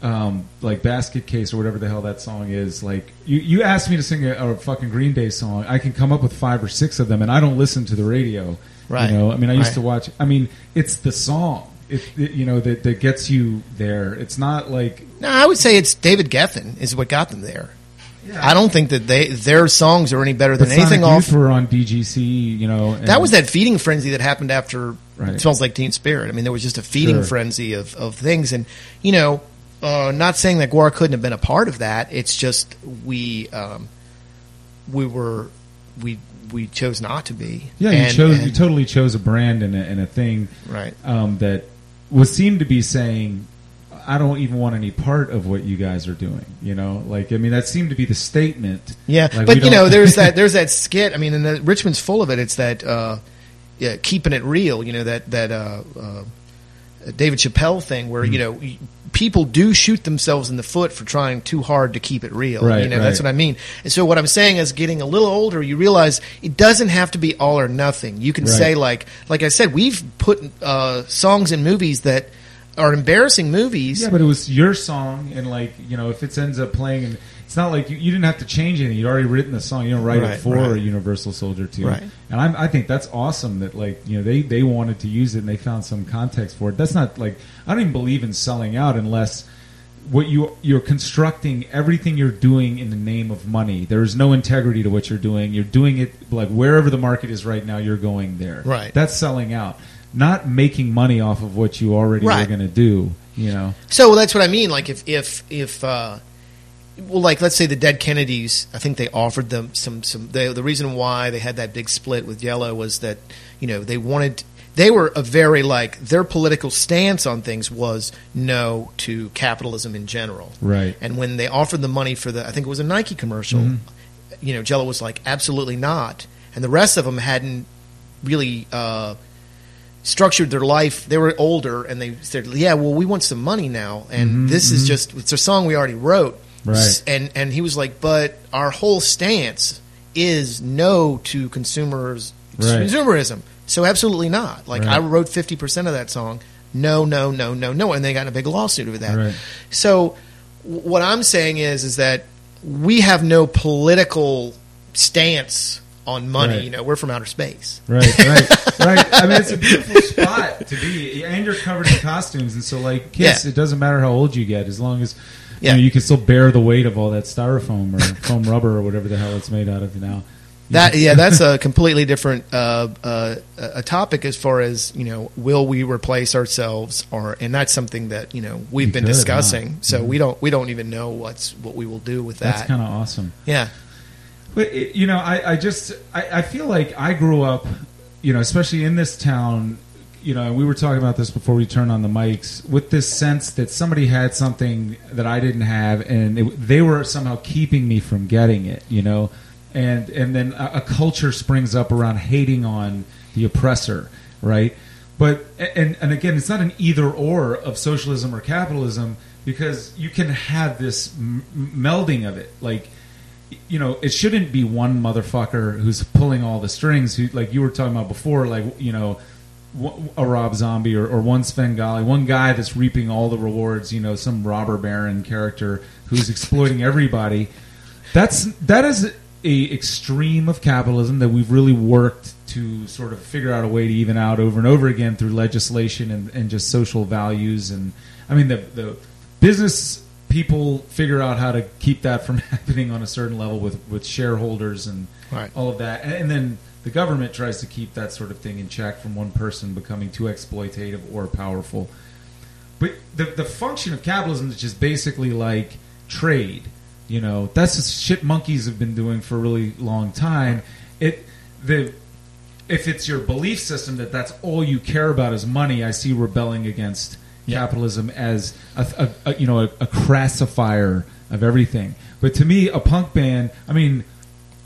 um, like Basket Case or whatever the hell that song is. Like you, you asked me to sing a, a fucking Green Day song, I can come up with five or six of them, and I don't listen to the radio. Right. You know, I mean, I used Right. to watch. I mean, it's the song. It, it, you know that that gets you there. It's not like No, I would say it's David Geffen is what got them there. Yeah. I don't think that they their songs are any better than anything off. Were on DGC. You know, That was that feeding frenzy that happened after Right. it smells like Teen Spirit. I mean, there was just a feeding Sure. frenzy of, of things, and you know, uh, not saying that GWAR couldn't have been a part of that. It's just we um, we were we we chose not to be. Yeah, you And- chose. and- you totally chose a brand and a, and a thing right. um, that was seemed to be saying, "I don't even want any part of what you guys are doing." You know, like I mean, that seemed to be the statement. Yeah, Like, but you know, there's that there's that skit. I mean, and the, Richmond's full of it. It's that uh, yeah, keeping it real. You know that that uh, uh, David Chappelle thing where Mm-hmm. you know people do shoot themselves in the foot for trying too hard to keep it real. Right, you know that's what I mean. And so what I'm saying is, getting a little older, you realize it doesn't have to be all or nothing. You can Right. say like like I said, we've put uh, songs in movies that are embarrassing movies. Yeah, but it was your song, and like you know, if it ends up playing, and it's not like you, you didn't have to change anything. You'd already written the song. You don't write Right, it for right. a Universal Soldier too. Right. And I'm, I think that's awesome that like you know they they wanted to use it and they found some context for it. That's not like I don't even believe in selling out unless what you you're constructing everything you're doing in the name of money. There is no integrity to what you're doing. You're doing it like wherever the market is right now. You're going there. Right. That's selling out. Not making money off of what you already Right. were going to do. You know. So that's what I mean. Like if if if uh, well, like let's say the Dead Kennedys, I think they offered them some some. They, the reason why they had that big split with Jello was that you know they wanted. They were a very like their political stance on things was no to capitalism in general. Right. And when they offered the money for the, I think it was a Nike commercial. Mm-hmm. You know, Jello was like, absolutely not. And the rest of them hadn't really uh, structured their life. They were older, and they said, "Yeah, well, we want some money now, and this is just it's a song we already wrote." Right. And and he was like, "But our whole stance is no to consumers Right. consumerism. So absolutely not. Like I wrote fifty percent of that song. No, no, no, no, no, and they got in a big lawsuit over that. Right. So what I'm saying is is that we have no political stance on money. Right. You know, we're from outer space. Right, right, right. I mean, it's a beautiful spot to be, and you're covered in costumes, and so like kids, Yeah. it doesn't matter how old you get, as long as you, Yeah. know, you can still bear the weight of all that styrofoam or foam rubber or whatever the hell it's made out of now. That yeah, that's a completely different uh, uh, a topic as far as you know. Will we replace ourselves, or and that's something that you know we've We been discussing. huh? So Mhm. we don't we don't even know what's what we will do with that. That's kind of awesome. yeah, But it, you know, I, I just I, I feel like I grew up, you know, especially in this town. You know, we were talking about this before we turned on the mics. With this sense that somebody had something that I didn't have, and it, they were somehow keeping me from getting it. You know, and and then a, a culture springs up around hating on the oppressor, right? But and and again, it's not an either or of socialism or capitalism because you can have this m- melding of it, like you know, it shouldn't be one motherfucker who's pulling all the strings. Who, like you were talking about before, like you know, a Rob Zombie or, or one Svengali, one guy that's reaping all the rewards. You know, some robber baron character who's exploiting everybody. That's that is a extreme of capitalism that we've really worked to sort of figure out a way to even out over and over again through legislation and, and just social values. And I mean, the the business people figure out how to keep that from happening on a certain level with with shareholders and Right. all of that, and, and then the government tries to keep that sort of thing in check from one person becoming too exploitative or powerful. But the the function of capitalism is just basically like trade. You know, that's the shit monkeys have been doing for a really long time. It the if it's your belief system that that's all you care about is money, I see rebelling against capitalism as a, a, a you know a, a crassifier of everything. But to me, a punk band, I mean,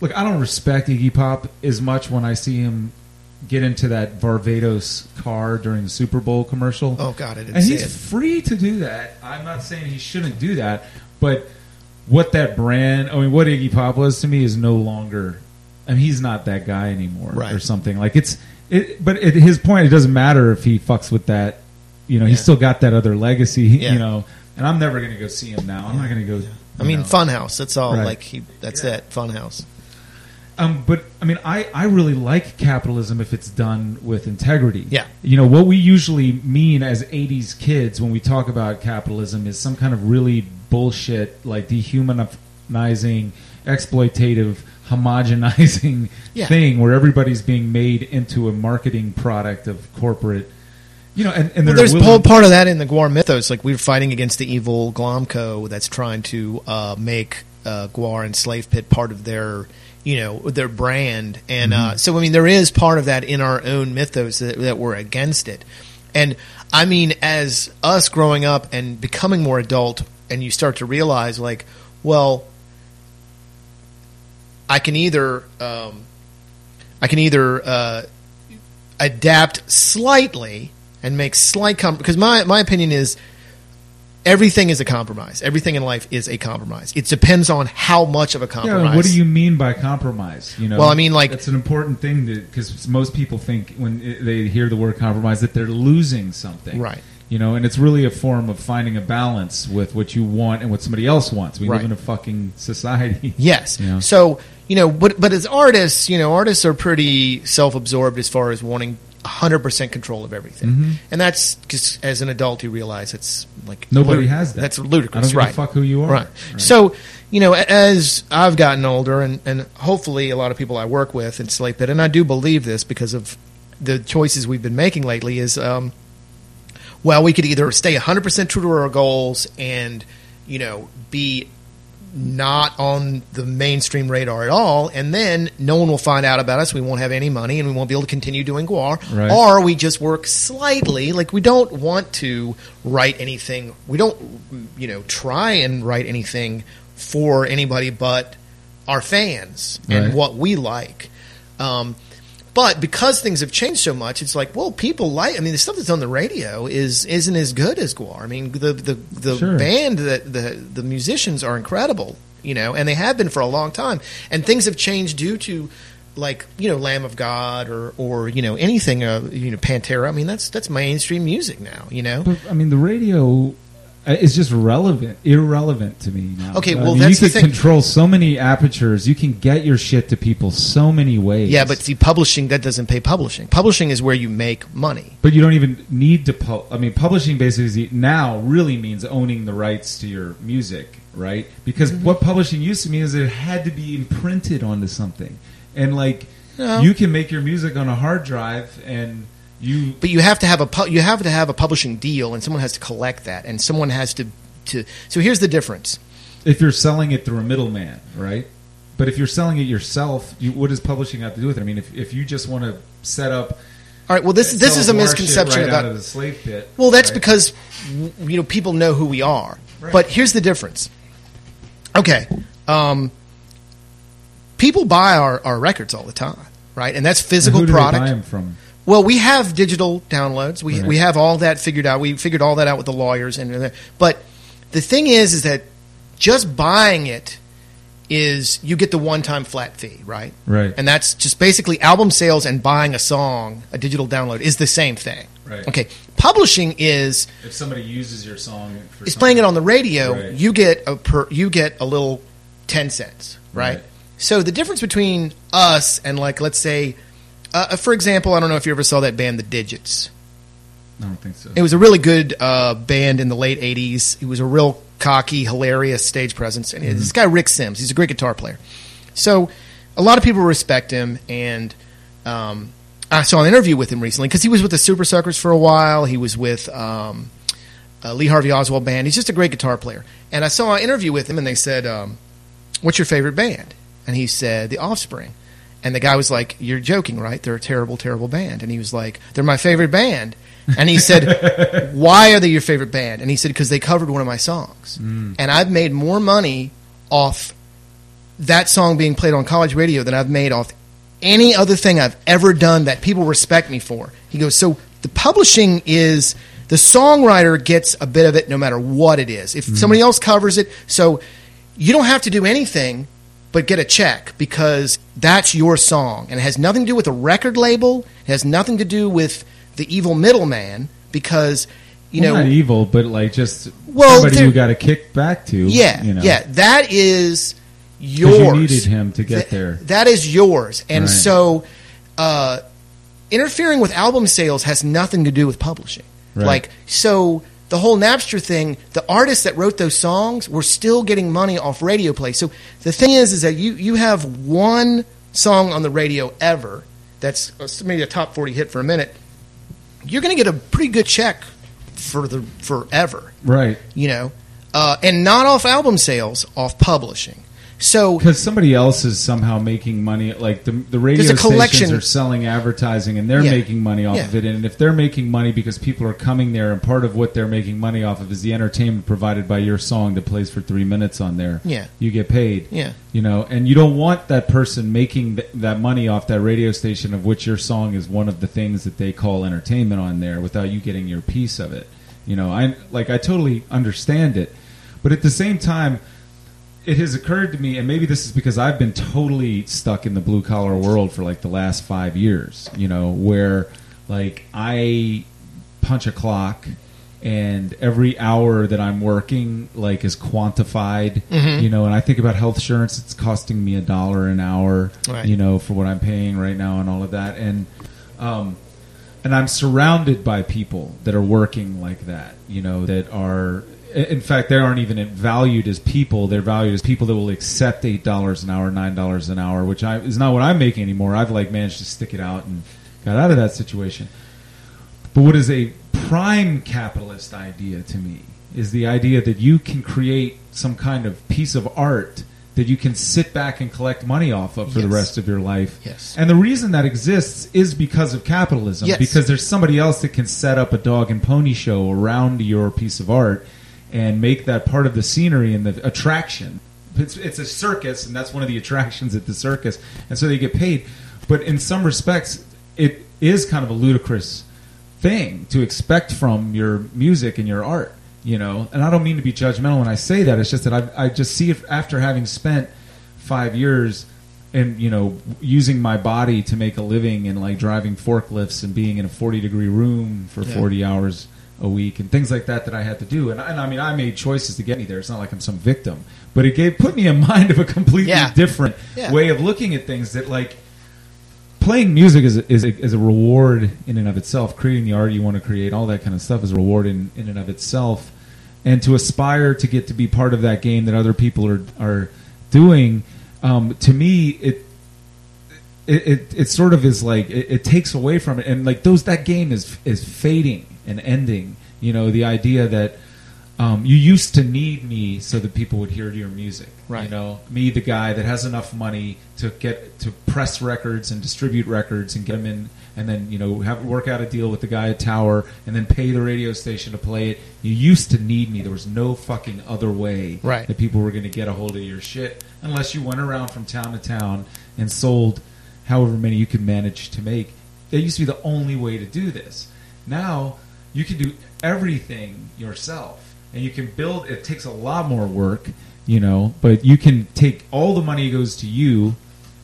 look, I don't respect Iggy Pop as much when I see him get into that Barbados car during the Super Bowl commercial. Oh God, I didn't and he's it. free to do that. I'm not saying he shouldn't do that, but what that brand, I mean, what Iggy Pop was to me is no longer. I mean, he's not that guy anymore, Right. or something like it's. It, but at his point, it doesn't matter if he fucks with that. You know, he's still got that other legacy. Yeah. You know, and I'm never going to go see him now. I'm not going to go. I mean, know. Funhouse. That's all. Right. Like he, that's it. Funhouse. Um, but I mean, I, I really like capitalism if it's done with integrity. Yeah. You know, what we usually mean as 80s kids when we talk about capitalism is some kind of really bullshit, like dehumanizing, exploitative, homogenizing Yeah. thing where everybody's being made into a marketing product of corporate. You know, and, and Well, there's willing- part of that in the GWAR mythos. Like we're fighting against the evil Glomco that's trying to uh, make uh, GWAR and Slave Pit part of their, you know, their brand. And uh, so, I mean, there is part of that in our own mythos that, that we're against it. And I mean, as us growing up and becoming more adult, and you start to realize, like, well, I can either, um, I can either uh, adapt slightly and make slight com- because my my opinion is everything is a compromise. Everything in life is a compromise. It depends on how much of a compromise. Yeah, what do you mean by compromise? You know, Well, I mean, like- it's an important thing because most people think when they hear the word compromise that they're losing something, Right. You know, and it's really a form of finding a balance with what you want and what somebody else wants. We Right. live in a fucking society. Yes. Yeah. So you know, but but as artists, you know, artists are pretty self-absorbed as far as wanting 100% control of everything, Mhm. and that's just as an adult you realize it's like Nobody lud- has that. That's I ludicrous, don't give right? a fuck who you are. Right. So, you know, as I've gotten older, and, and hopefully a lot of people I work with in Slave Pit, and I do believe this because of the choices we've been making lately, is um, well, we could either stay 100% true to our goals and, you know, be not on the mainstream radar at all, and then no one will find out about us. We won't have any money, and we won't be able to continue doing GWAR. Right. Or we just work slightly. Like we don't want to write anything. We don't, you know, try and write anything for anybody but our fans and Right. what we like. Um, but because things have changed so much, it's like, well, people like. I mean, the stuff that's on the radio is isn't as good as GWAR. I mean, the the the Sure. band that the the musicians are incredible, you know, and they have been for a long time. And things have changed due to like you know Lamb of God or or you know anything uh, you know Pantera. I mean, that's that's mainstream music now. You know. But I mean, the radio uh, is just relevant, irrelevant to me now. Okay, I well, mean, that's you the can thing. control so many apertures. You can get your shit to people so many ways. Yeah, but see, publishing that doesn't pay publishing. Publishing is where you make money. But you don't even need to. Pu- I mean, publishing basically now really means owning the rights to your music, right? Because Mm-hmm. what publishing used to mean is it had to be imprinted onto something, and like No. you can make your music on a hard drive, and you but you have to have a pu- you have to have a publishing deal, and someone has to collect that, and someone has to to. So here's the difference. if you're selling it through a middleman, right? But if you're selling it yourself, you, what does publishing have to do with it? I mean, if, if you just want to set up, All right. Well, this and this is a misconception right about. out of the slave pit. well, that's right? because you know people know who we are. Right. But here's the difference. Okay, um, people buy our, our records all the time, right? And that's And physical who do product. They buy 'em from? Well, we have digital downloads. We Right. we have all that figured out. We figured all that out with the lawyers and but the thing is is that just buying it is you get the one-time flat fee, right? Right. And that's just basically album sales and buying a song, a digital download is the same thing. Right. Okay. Publishing is If somebody uses your song, for is playing it on the radio, Right. you get a per, you get a little 10 cents, right? Right. So the difference between us and like let's say uh, for example, I don't know if you ever saw that band The Didjits. I don't think so. It was a really good uh, band in the late '80s. It was a real cocky, hilarious stage presence. And this guy Rick Sims, he's a great guitar player. So a lot of people respect him, and um, I saw an interview with him recently because he was with the Supersuckers for a while. He was with um, uh, Lee Harvey Oswald band. He's just a great guitar player. And I saw an interview with him, and they said, um, "What's your favorite band?" And he said, "The Offspring." And the guy was like, "You're joking, right? They're a terrible, terrible band." And he was like, "They're my favorite band." And he said, "Why are they your favorite band?" And he said, "Because they covered one of my songs, mm. and I've made more money off that song being played on college radio than I've made off any other thing I've ever done that people respect me for." He goes, "So the publishing is the songwriter gets a bit of it no matter what it is. If mm. somebody else covers it, so you don't have to do anything." But get a check because that's your song and it has nothing to do with a record label it has nothing to do with the evil middleman because You Well, know, not evil, but like just Well, somebody you got to kick back to. yeah, you know, yeah, that is yours. you needed him to get Th- there. That is yours, and Right. so uh, interfering with album sales has nothing to do with publishing. Right. Like so, the whole Napster thing, the artists that wrote those songs were still getting money off radio play. So the thing is, is that you you have one song on the radio ever that's maybe a top forty hit for a minute. You're going to get a pretty good check for the forever, Right. you know, uh, and not off album sales, off publishing. So Because somebody else is somehow making money, like the the radio There's a collection- stations are selling advertising, and they're Yeah. making money off Yeah. of it. And if they're making money because people are coming there, and part of what they're making money off of is the entertainment provided by your song that plays for three minutes on there. Yeah. you get paid. Yeah. you know, and you don't want that person making th- that money off that radio station of which your song is one of the things that they call entertainment on there, without you getting your piece of it. You know, I like I totally understand it, but at the same time it has occurred to me, and maybe this is because I've been totally stuck in the blue collar world for like the last five years, you know, where like I punch a clock and every hour that I'm working like is quantified, Mm-hmm. you know, and I think about health insurance, it's costing me a dollar an hour, Right. you know, for what I'm paying right now and all of that. And, um, and I'm surrounded by people that are working like that, you know, that are, in fact, they aren't even valued as people. They're valued as people that will accept eight dollars an hour, nine dollars an hour, which I, is not what I'm making anymore. I've like managed to stick it out and got out of that situation. But what is a prime capitalist idea to me is the idea that you can create some kind of piece of art that you can sit back and collect money off of for the rest of your life. Yes. And the reason that exists is because of capitalism. Yes. Because there's somebody else that can set up a dog and pony show around your piece of art and make that part of the scenery and the attraction. It's, it's a circus, and that's one of the attractions at the circus, and so they get paid. But in some respects, it is kind of a ludicrous thing to expect from your music and your art, you know. And I don't mean to be judgmental when I say that. It's just that I, I just see it after having spent five years and you know using my body to make a living and like driving forklifts and being in a 40 degree room for Yeah. 40 hours a week and things like that that I had to do and, and I mean I made choices to get me there it's not like I'm some victim but it gave put me in mind of a completely Yeah. different Yeah. way of looking at things that like playing music is a, is, a, is a reward in and of itself. Creating the art you want to create, all that kind of stuff is a reward in, in and of itself. And to aspire to get to be part of that game that other people are are doing, um, to me, it, it it it sort of is like it, it takes away from it, and like those that game is is fading and ending. You know, the idea that. Um, you used to need me so that people would hear your music. Right. You know, me, the guy that has enough money to get to press records and distribute records and get them in, and then you know have work out a deal with the guy at Tower, and then pay the radio station to play it. You used to need me. There was no fucking other way Right. that people were going to get a hold of your shit unless you went around from town to town and sold however many you could manage to make. That used to be the only way to do this. Now you can do everything yourself, and you can build. It takes a lot more work, you know, but you can take all the money goes to you,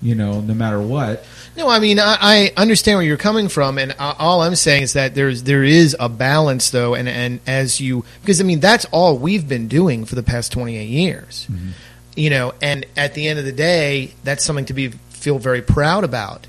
you know, no matter what. No, I mean I, I understand where you're coming from, and a- all I'm saying is that there's there is a balance though, and and as you because I mean that's all we've been doing for the past 28 years, mm-hmm. you know, and at the end of the day, that's something to be feel very proud about.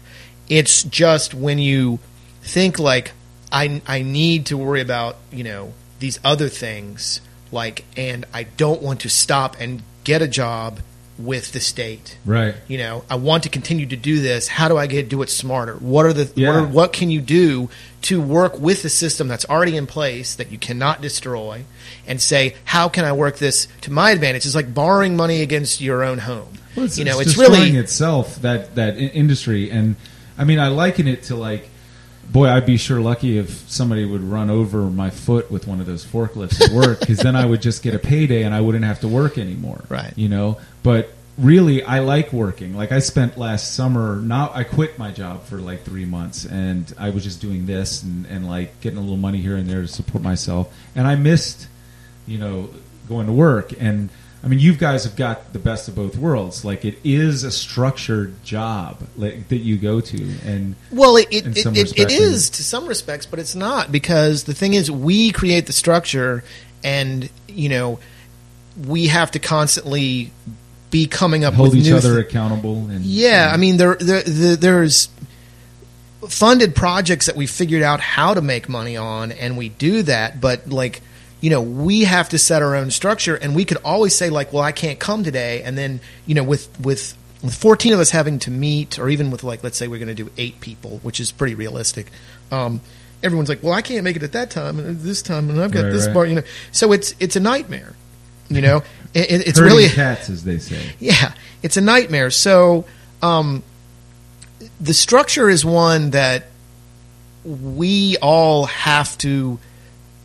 It's just when you think like I I need to worry about you know these other things like, and I don't want to stop and get a job with the state. Right. you know i want to continue to do this. How do i get do it smarter? What are the Yeah. what, are, what can you do to work with the system that's already in place that you cannot destroy and say how can i work this to my advantage? It's like borrowing money against your own home. Well, it's, you know it's, it's, really itself that that industry, and I mean, I liken it to like, boy, I'd be sure lucky if somebody would run over my foot with one of those forklifts at work, because then I would just get a payday and I wouldn't have to work anymore. Right. You know, but really, I like working. Like I spent last summer, not I quit my job for like three months, and I was just doing this and and like getting a little money here and there to support myself, and I missed you know, going to work. And I mean, you guys have got the best of both worlds. Like it is a structured job like, that you go to, and Well, it it, it, it, it is to some respects, but it's not because the thing is, we create the structure, and you know, we have to constantly be coming up hold with each new other thi- accountable. And Yeah, I mean, there, there, there there's funded projects that we figured out how to make money on, and we do that. But like, you know, we have to set our own structure, and we could always say like, "Well, I can't come today," and then you know, with with with 14 of us having to meet, or even with like, let's say we're going to do eight people, which is pretty realistic. Um, everyone's like, "Well, I can't make it at that time and this time, and I've got Right, this right. bar," you know. So it's it's a nightmare. You know, it, it- it's herding really cats, as they say. yeah, it's a nightmare. So, um, the structure is one that we all have to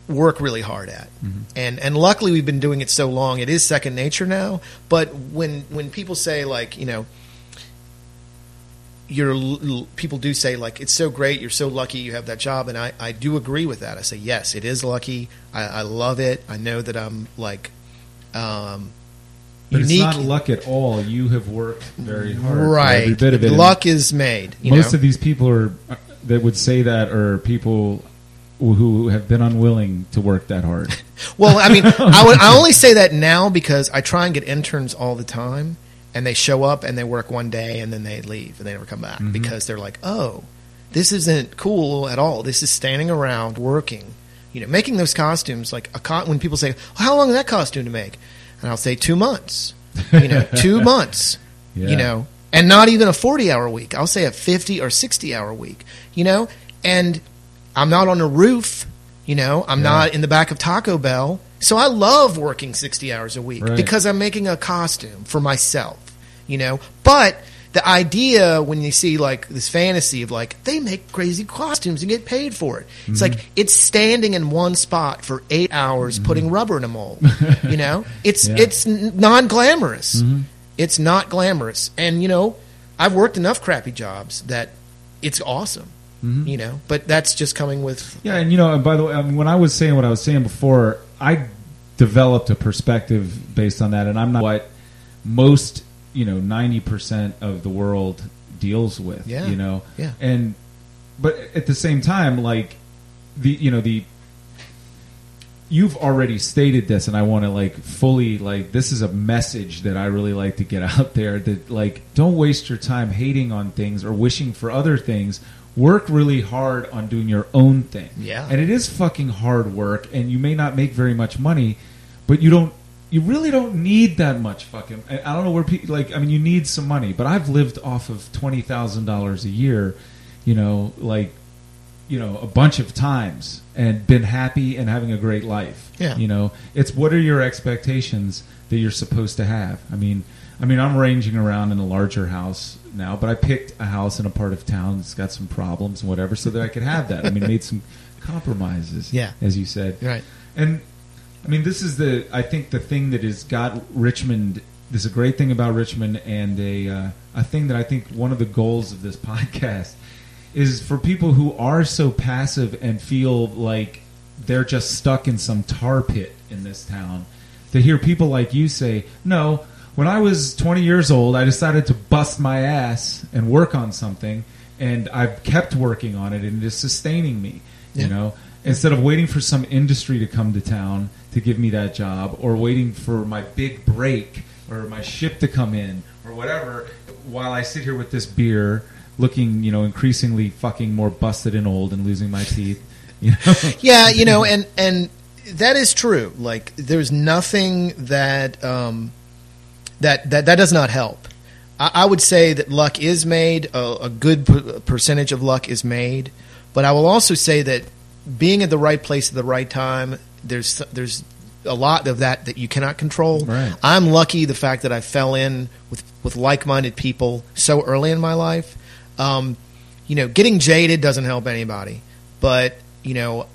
work really hard at, and and luckily we've been doing it so long, it is second nature now. But when when people say like you know. L- people do say like it's so great you're so lucky you have that job and I, I do agree with that I say yes it is lucky I, I love it I know that I'm like um, But unique it's not luck at all. You have worked very hard. Right. Every bit of it. Luck is made. You Most know? of these people are that would say that are people who have been unwilling to work that hard. well, I mean, I, would, I only say that now because I try and get interns all the time, and they show up and they work one day and then they leave and they never come back Mm-hmm. because they're like, oh, this isn't cool at all. This is standing around working. You know, making those costumes like a co- when people say, "How long is that costume to make?" and I'll say two months. You know, two months. Yeah. You know, and not even a forty-hour week. I'll say a fifty or sixty-hour week. You know, and I'm not on a roof. You know, I'm Yeah. not in the back of Taco Bell. So I love working 60 hours a week Right. because I'm making a costume for myself, you know. But the idea when you see like this fantasy of like they make crazy costumes and get paid for it. It's Mm-hmm. like it's standing in one spot for 8 hours putting rubber in a mold, you know? It's Yeah. it's non-glamorous. Mhm. It's not glamorous. And you know, I've worked enough crappy jobs that it's awesome. Mhm. You know, but that's just coming with Yeah, and you know, and by the way, I mean, when I was saying what I was saying before, I developed a perspective based on that, and I'm not what most, you know, ninety percent of the world deals with. Yeah. you know, Yeah. and but at the same time, like the you know the you've already stated this and i want to like fully like this is a message that i really like to get out there that like don't waste your time hating on things or wishing for other things work really hard on doing your own thing Yeah. and it is fucking hard work and you may not make very much money but you don't you really don't need that much fucking i I don't know where people like i mean you need some money but i've lived off of $20000 a year you know like you know a bunch of times and been happy and having a great life Yeah. you know it's what are your expectations that you're supposed to have i mean i mean i'm ranging around in a larger house now but i picked a house in a part of town that's got some problems and whatever so that i could have that i mean made some compromises Yeah. as you said right. and I mean, this is the I think the thing that has got Richmond. There's a great thing about Richmond, and a uh, a thing that I think one of the goals of this podcast is for people who are so passive and feel like they're just stuck in some tar pit in this town. To hear people like you say, "No, when I was 20 years old, I decided to bust my ass and work on something, and I've kept working on it, and it is sustaining me." Yeah. You know, instead of waiting for some industry to come to town to give me that job or waiting for my big break or my ship to come in or whatever while I sit here with this beer looking, you know, increasingly fucking more busted and old and losing my teeth, you know. yeah, you know, and and that is true. Like, there's nothing that um, that that that does not help. I, I would say that luck is made. A, a good per- percentage of luck is made, but I will also say that being at the right place at the right time, there's there's a lot of that that you cannot control. Right. I'm lucky the fact that I fell in with with like-minded people so early in my life. Um, you know, getting jaded doesn't help anybody, but you know,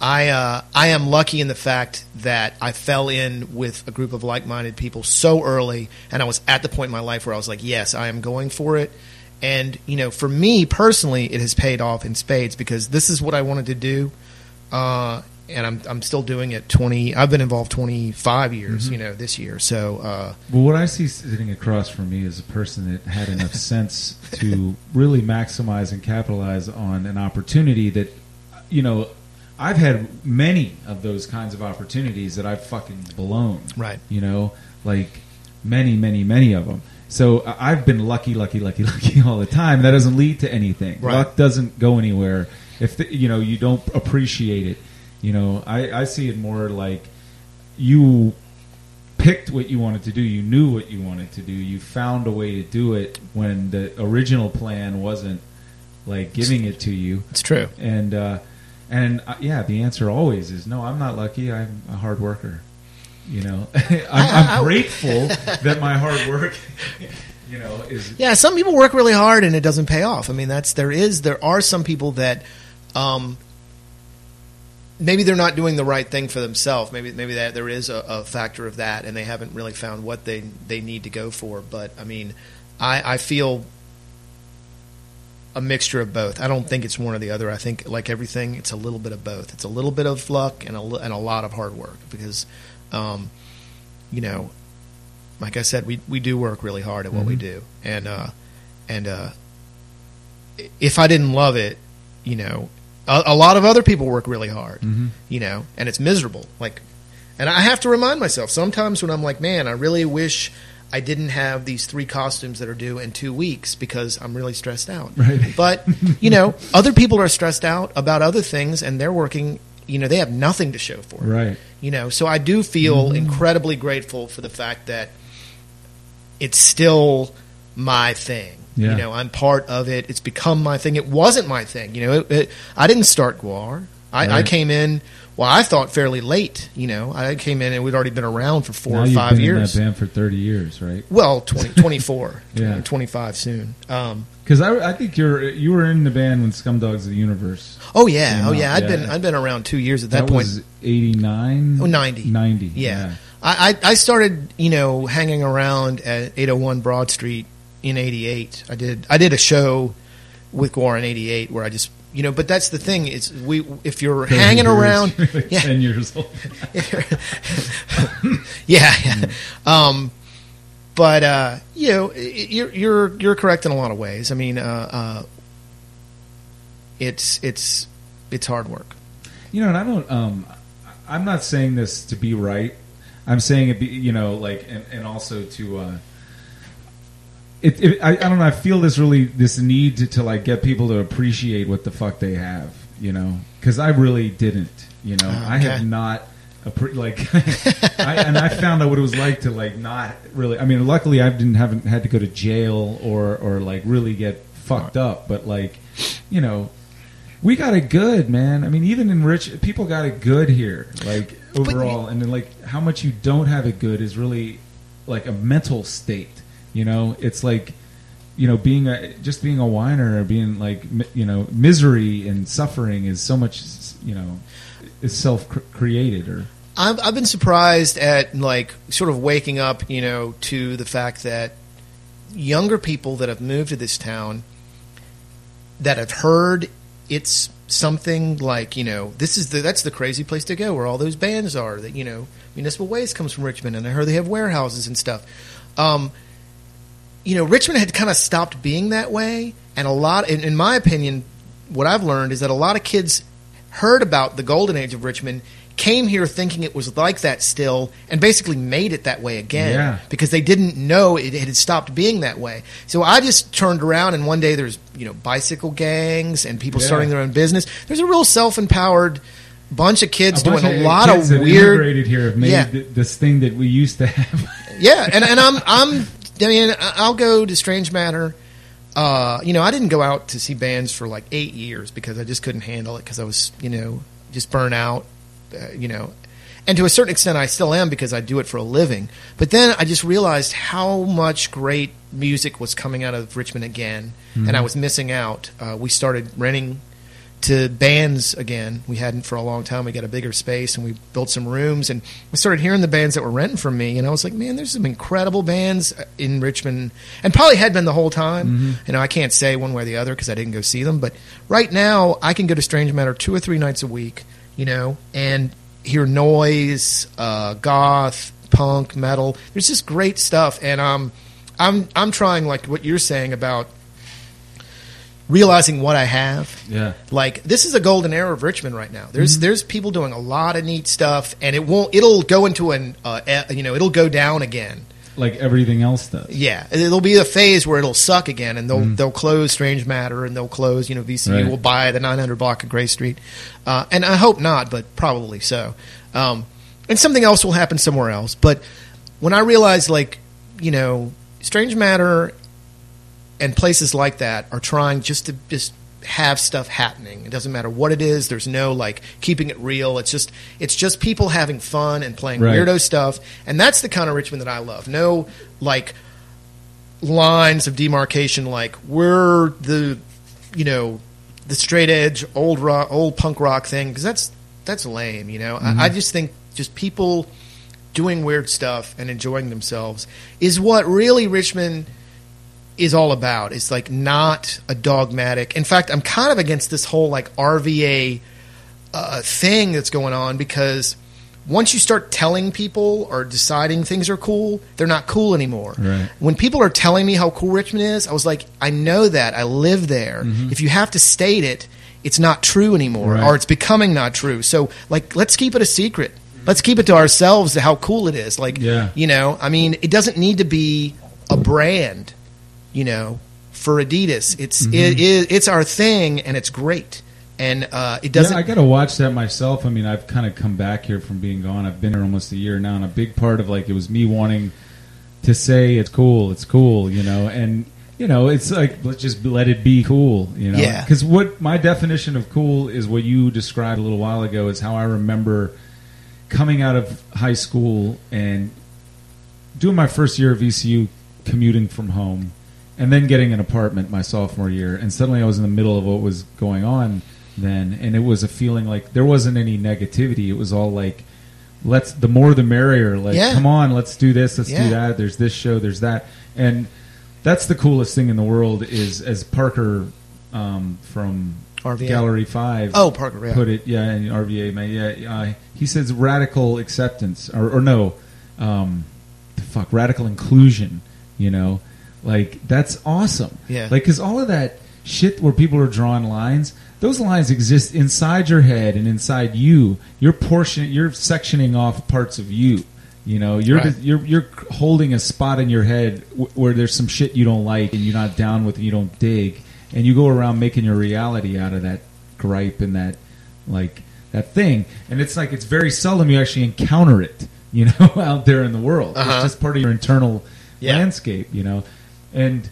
I uh, I am lucky in the fact that I fell in with a group of like-minded people so early, and I was at the point in my life where I was like, yes, I am going for it. And you know, for me personally, it has paid off in spades because this is what I wanted to do, uh, and I'm I'm still doing it. Twenty. I've been involved twenty five years. Mhm. You know, this year. So uh, Well, what I see sitting across from me is a person that had enough sense to really maximize and capitalize on an opportunity that, you know, I've had many of those kinds of opportunities that I've fucking blown. right. You know, like many, many, many of them. So I've been lucky, lucky, lucky, lucky all the time. That doesn't lead to anything. Right. Luck doesn't go anywhere if the, you know you don't appreciate it. You know, I, I see it more like you picked what you wanted to do. You knew what you wanted to do. You found a way to do it when the original plan wasn't like giving it to you. It's true. And uh, and uh, yeah, the answer always is no. I'm not lucky. I'm a hard worker. You know, I'm, I'm grateful that my hard work, you know, is Yeah, some people work really hard and it doesn't pay off. I mean, that's there is there are some people that um, maybe they're not doing the right thing for themselves. Maybe maybe that there is a, a factor of that, and they haven't really found what they they need to go for. But I mean, I, I feel a mixture of both. I don't think it's one or the other. I think like everything, it's a little bit of both. It's a little bit of luck and a and a lot of hard work because, um, you know, like I said, we we do work really hard at what we Mhm. do, and uh, and uh, if I didn't love it, you know, a, a lot of other people work really hard, Mhm. you know, and it's miserable. Like, and I have to remind myself sometimes when I'm like, man, I really wish I didn't have these three costumes that are due in two weeks because I'm really stressed out. Right. But you know, other people are stressed out about other things, and they're working. You know, they have nothing to show for it right. you know so i do feel Mm-hmm. incredibly grateful for the fact that it's still my thing Yeah. you know i'm part of it it's become my thing it wasn't my thing you know it, it, i didn't start GWAR I, I came in well i thought fairly late you know i came in and we'd already been around for four now or you've five been years in that band for 30 years, right? well 20, 24 Yeah. 25 soon um, Because I, I think you're you were in the band when Scumdogs of the Universe. oh yeah oh yeah i'd yeah. been i'd been around two years at that, point was 89? Oh, 90. 90. Yeah. I, I I started, you know, hanging around at 801 Broad Street in '88. I did I did a show with Gore in '88 where I just, you know, but that's the thing is we if you're hanging years. around, Like yeah, 10 years old. yeah, yeah. Um, but uh, you know, you're you're you're correct in a lot of ways. I mean, uh, uh, it's it's it's hard work. You know, and I don't. Um, I'm not saying this to be right. I'm saying it. Be, you know, like, and, and also to. It, it, I, I don't know. I feel this really this need to, to like get people to appreciate what the fuck they have. You know, because I really didn't. You know, Oh, I have not. appre- Like, I, and I found out what it was like to like not really. I mean, luckily I didn't haven't had to go to jail or or like really get fucked up. But like, you know, we got it good, man. I mean, even in rich people got it good here, like overall, and then like how much you don't have it good is really like a mental state. You know, it's like you know being a just being a whiner or being like you know misery and suffering is so much you know is self created or. I've, I've been surprised at like sort of waking up, you know, to the fact that younger people that have moved to this town that have heard it's something like you know this is the that's the crazy place to go where all those bands are that you know municipal waste comes from richmond and i heard they have warehouses and stuff. Um, you know richmond had kind of stopped being that way and a lot in, in my opinion what i've learned is that a lot of kids heard about the golden age of richmond came here thinking it was like that still and basically made it that way again Yeah. because they didn't know it, it had stopped being that way. So I just turned around and one day there's you know bicycle gangs and people Yeah. starting their own business. There's a real self empowered bunch of kids bunch doing a lot of that weird. immigrated here have made Yeah. th- this thing that we used to have. Yeah, and and I'm I'm I mean I'll go to Strange Matter. Uh, you know, I didn't go out to see bands for like eight years because I just couldn't handle it because I was you know just burnt out. Uh, you know, and to a certain extent I still am because I do it for a living. But then I just realized how much great music was coming out of Richmond again, and I was missing out. Uh, we started renting to bands again. We hadn't for a long time. We got a bigger space and we built some rooms and we started hearing the bands that were renting from me. And I was like, man, there's some incredible bands in Richmond and probably had been the whole time. You know, I can't say one way or the other because I didn't go see them. But right now, I can go to Strange Matter two or three nights a week. you know, and hear noise, uh, goth, punk, metal. There's just great stuff, and um, I'm I'm trying like what you're saying about realizing what I have. Yeah. Like this is a golden era of Richmond right now. There's there's people doing a lot of neat stuff, and it won't. It'll go into an uh, you know it'll go down again. Like everything else does. Yeah, it'll be a phase where it'll suck again, and they'll they'll close Strange Matter, and they'll close. You know, VCU Right. will buy the 900 block of Gray Street, uh, and I hope not, but probably so. Um, and something else will happen somewhere else. But when I realized, like, you know, Strange Matter and places like that are trying just to just have stuff happening. It doesn't matter what it is. There's no like keeping it real. It's just it's just people having fun and playing Right. weirdo stuff. And that's the kind of Richmond that I love. No like lines of demarcation like we're the you know the straight edge old rock old punk rock thing because that's that's lame you know I, I mm-hmm. just think just people doing weird stuff and enjoying themselves is what really richmond is all about it's like not a dogmatic in fact i'm kind of against this whole like rva uh, thing that's going on because once you start telling people or deciding things are cool, they're not cool anymore. Right. When people are telling me how cool Richmond is, I was like, I know that. I live there. If you have to state it, it's not true anymore, Mm-hmm. Right. or it's becoming not true. So, like, let's keep it a secret. Let's keep it to ourselves how cool it is. Like, Yeah. you know, I mean, it doesn't need to be a brand, you know, for Adidas. It's Mm-hmm. it is it's our thing, and it's great. And uh, it doesn't. Yeah, I got to watch that myself. I mean, I've kind of come back here from being gone. I've been here almost a year now, and a big part of like it was me wanting to say it's cool, it's cool, you know, and you know, it's like let's just let it be cool, you know. Yeah. Because what my definition of cool is what you described a little while ago is how I remember coming out of high school and doing my first year of ECU commuting from home, and then getting an apartment my sophomore year, and suddenly I was in the middle of what was going on then, and it was a feeling like there wasn't any negativity. It was all like, let's the more the merrier. Like, Yeah. come on, let's do this, let's Yeah. do that. There's this show, there's that, and that's the coolest thing in the world. Is as Parker um, from RVA. Gallery Five Oh, Parker, yeah. put it, yeah, and RVA, man, yeah, uh, he says radical acceptance, or, or no, um, fuck, radical inclusion. You know, like that's awesome. Yeah. like because all of that shit where people are drawing lines, those lines exist inside your head and inside you. You're portion, you're sectioning off parts of you. You know, you're Right. you're you're holding a spot in your head w- where there's some shit you don't like and you're not down with and you don't dig, and you go around making your reality out of that gripe and that like that thing. And it's like it's very seldom you actually encounter it, you know, out there in the world. Uh-huh. It's just part of your internal Yeah. landscape, you know. And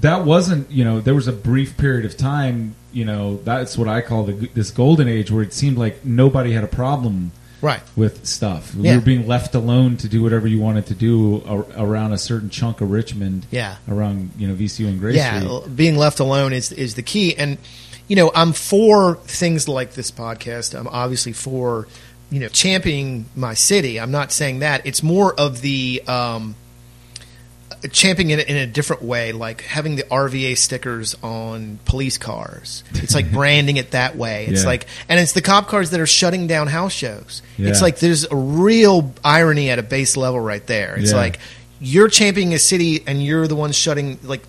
that wasn't, you know, there was a brief period of time, you know, that's what I call the, this golden age where it seemed like nobody had a problem Right. with stuff. Yeah. You were being left alone to do whatever you wanted to do ar- around a certain chunk of Richmond. Yeah. Around, you know, VCU and Gray yeah, Street. being left alone is is the key. And you know, I'm for things like this podcast. I'm obviously for you know championing my city. I'm not saying that. It's more of the um, championing it in a different way, like having the RVA stickers on police cars. It's like branding it that way. It's Yeah. like, and it's the cop cars that are shutting down house shows. It's like there's a real irony at a base level right there. It's Yeah. like you're championing a city and you're the one shutting like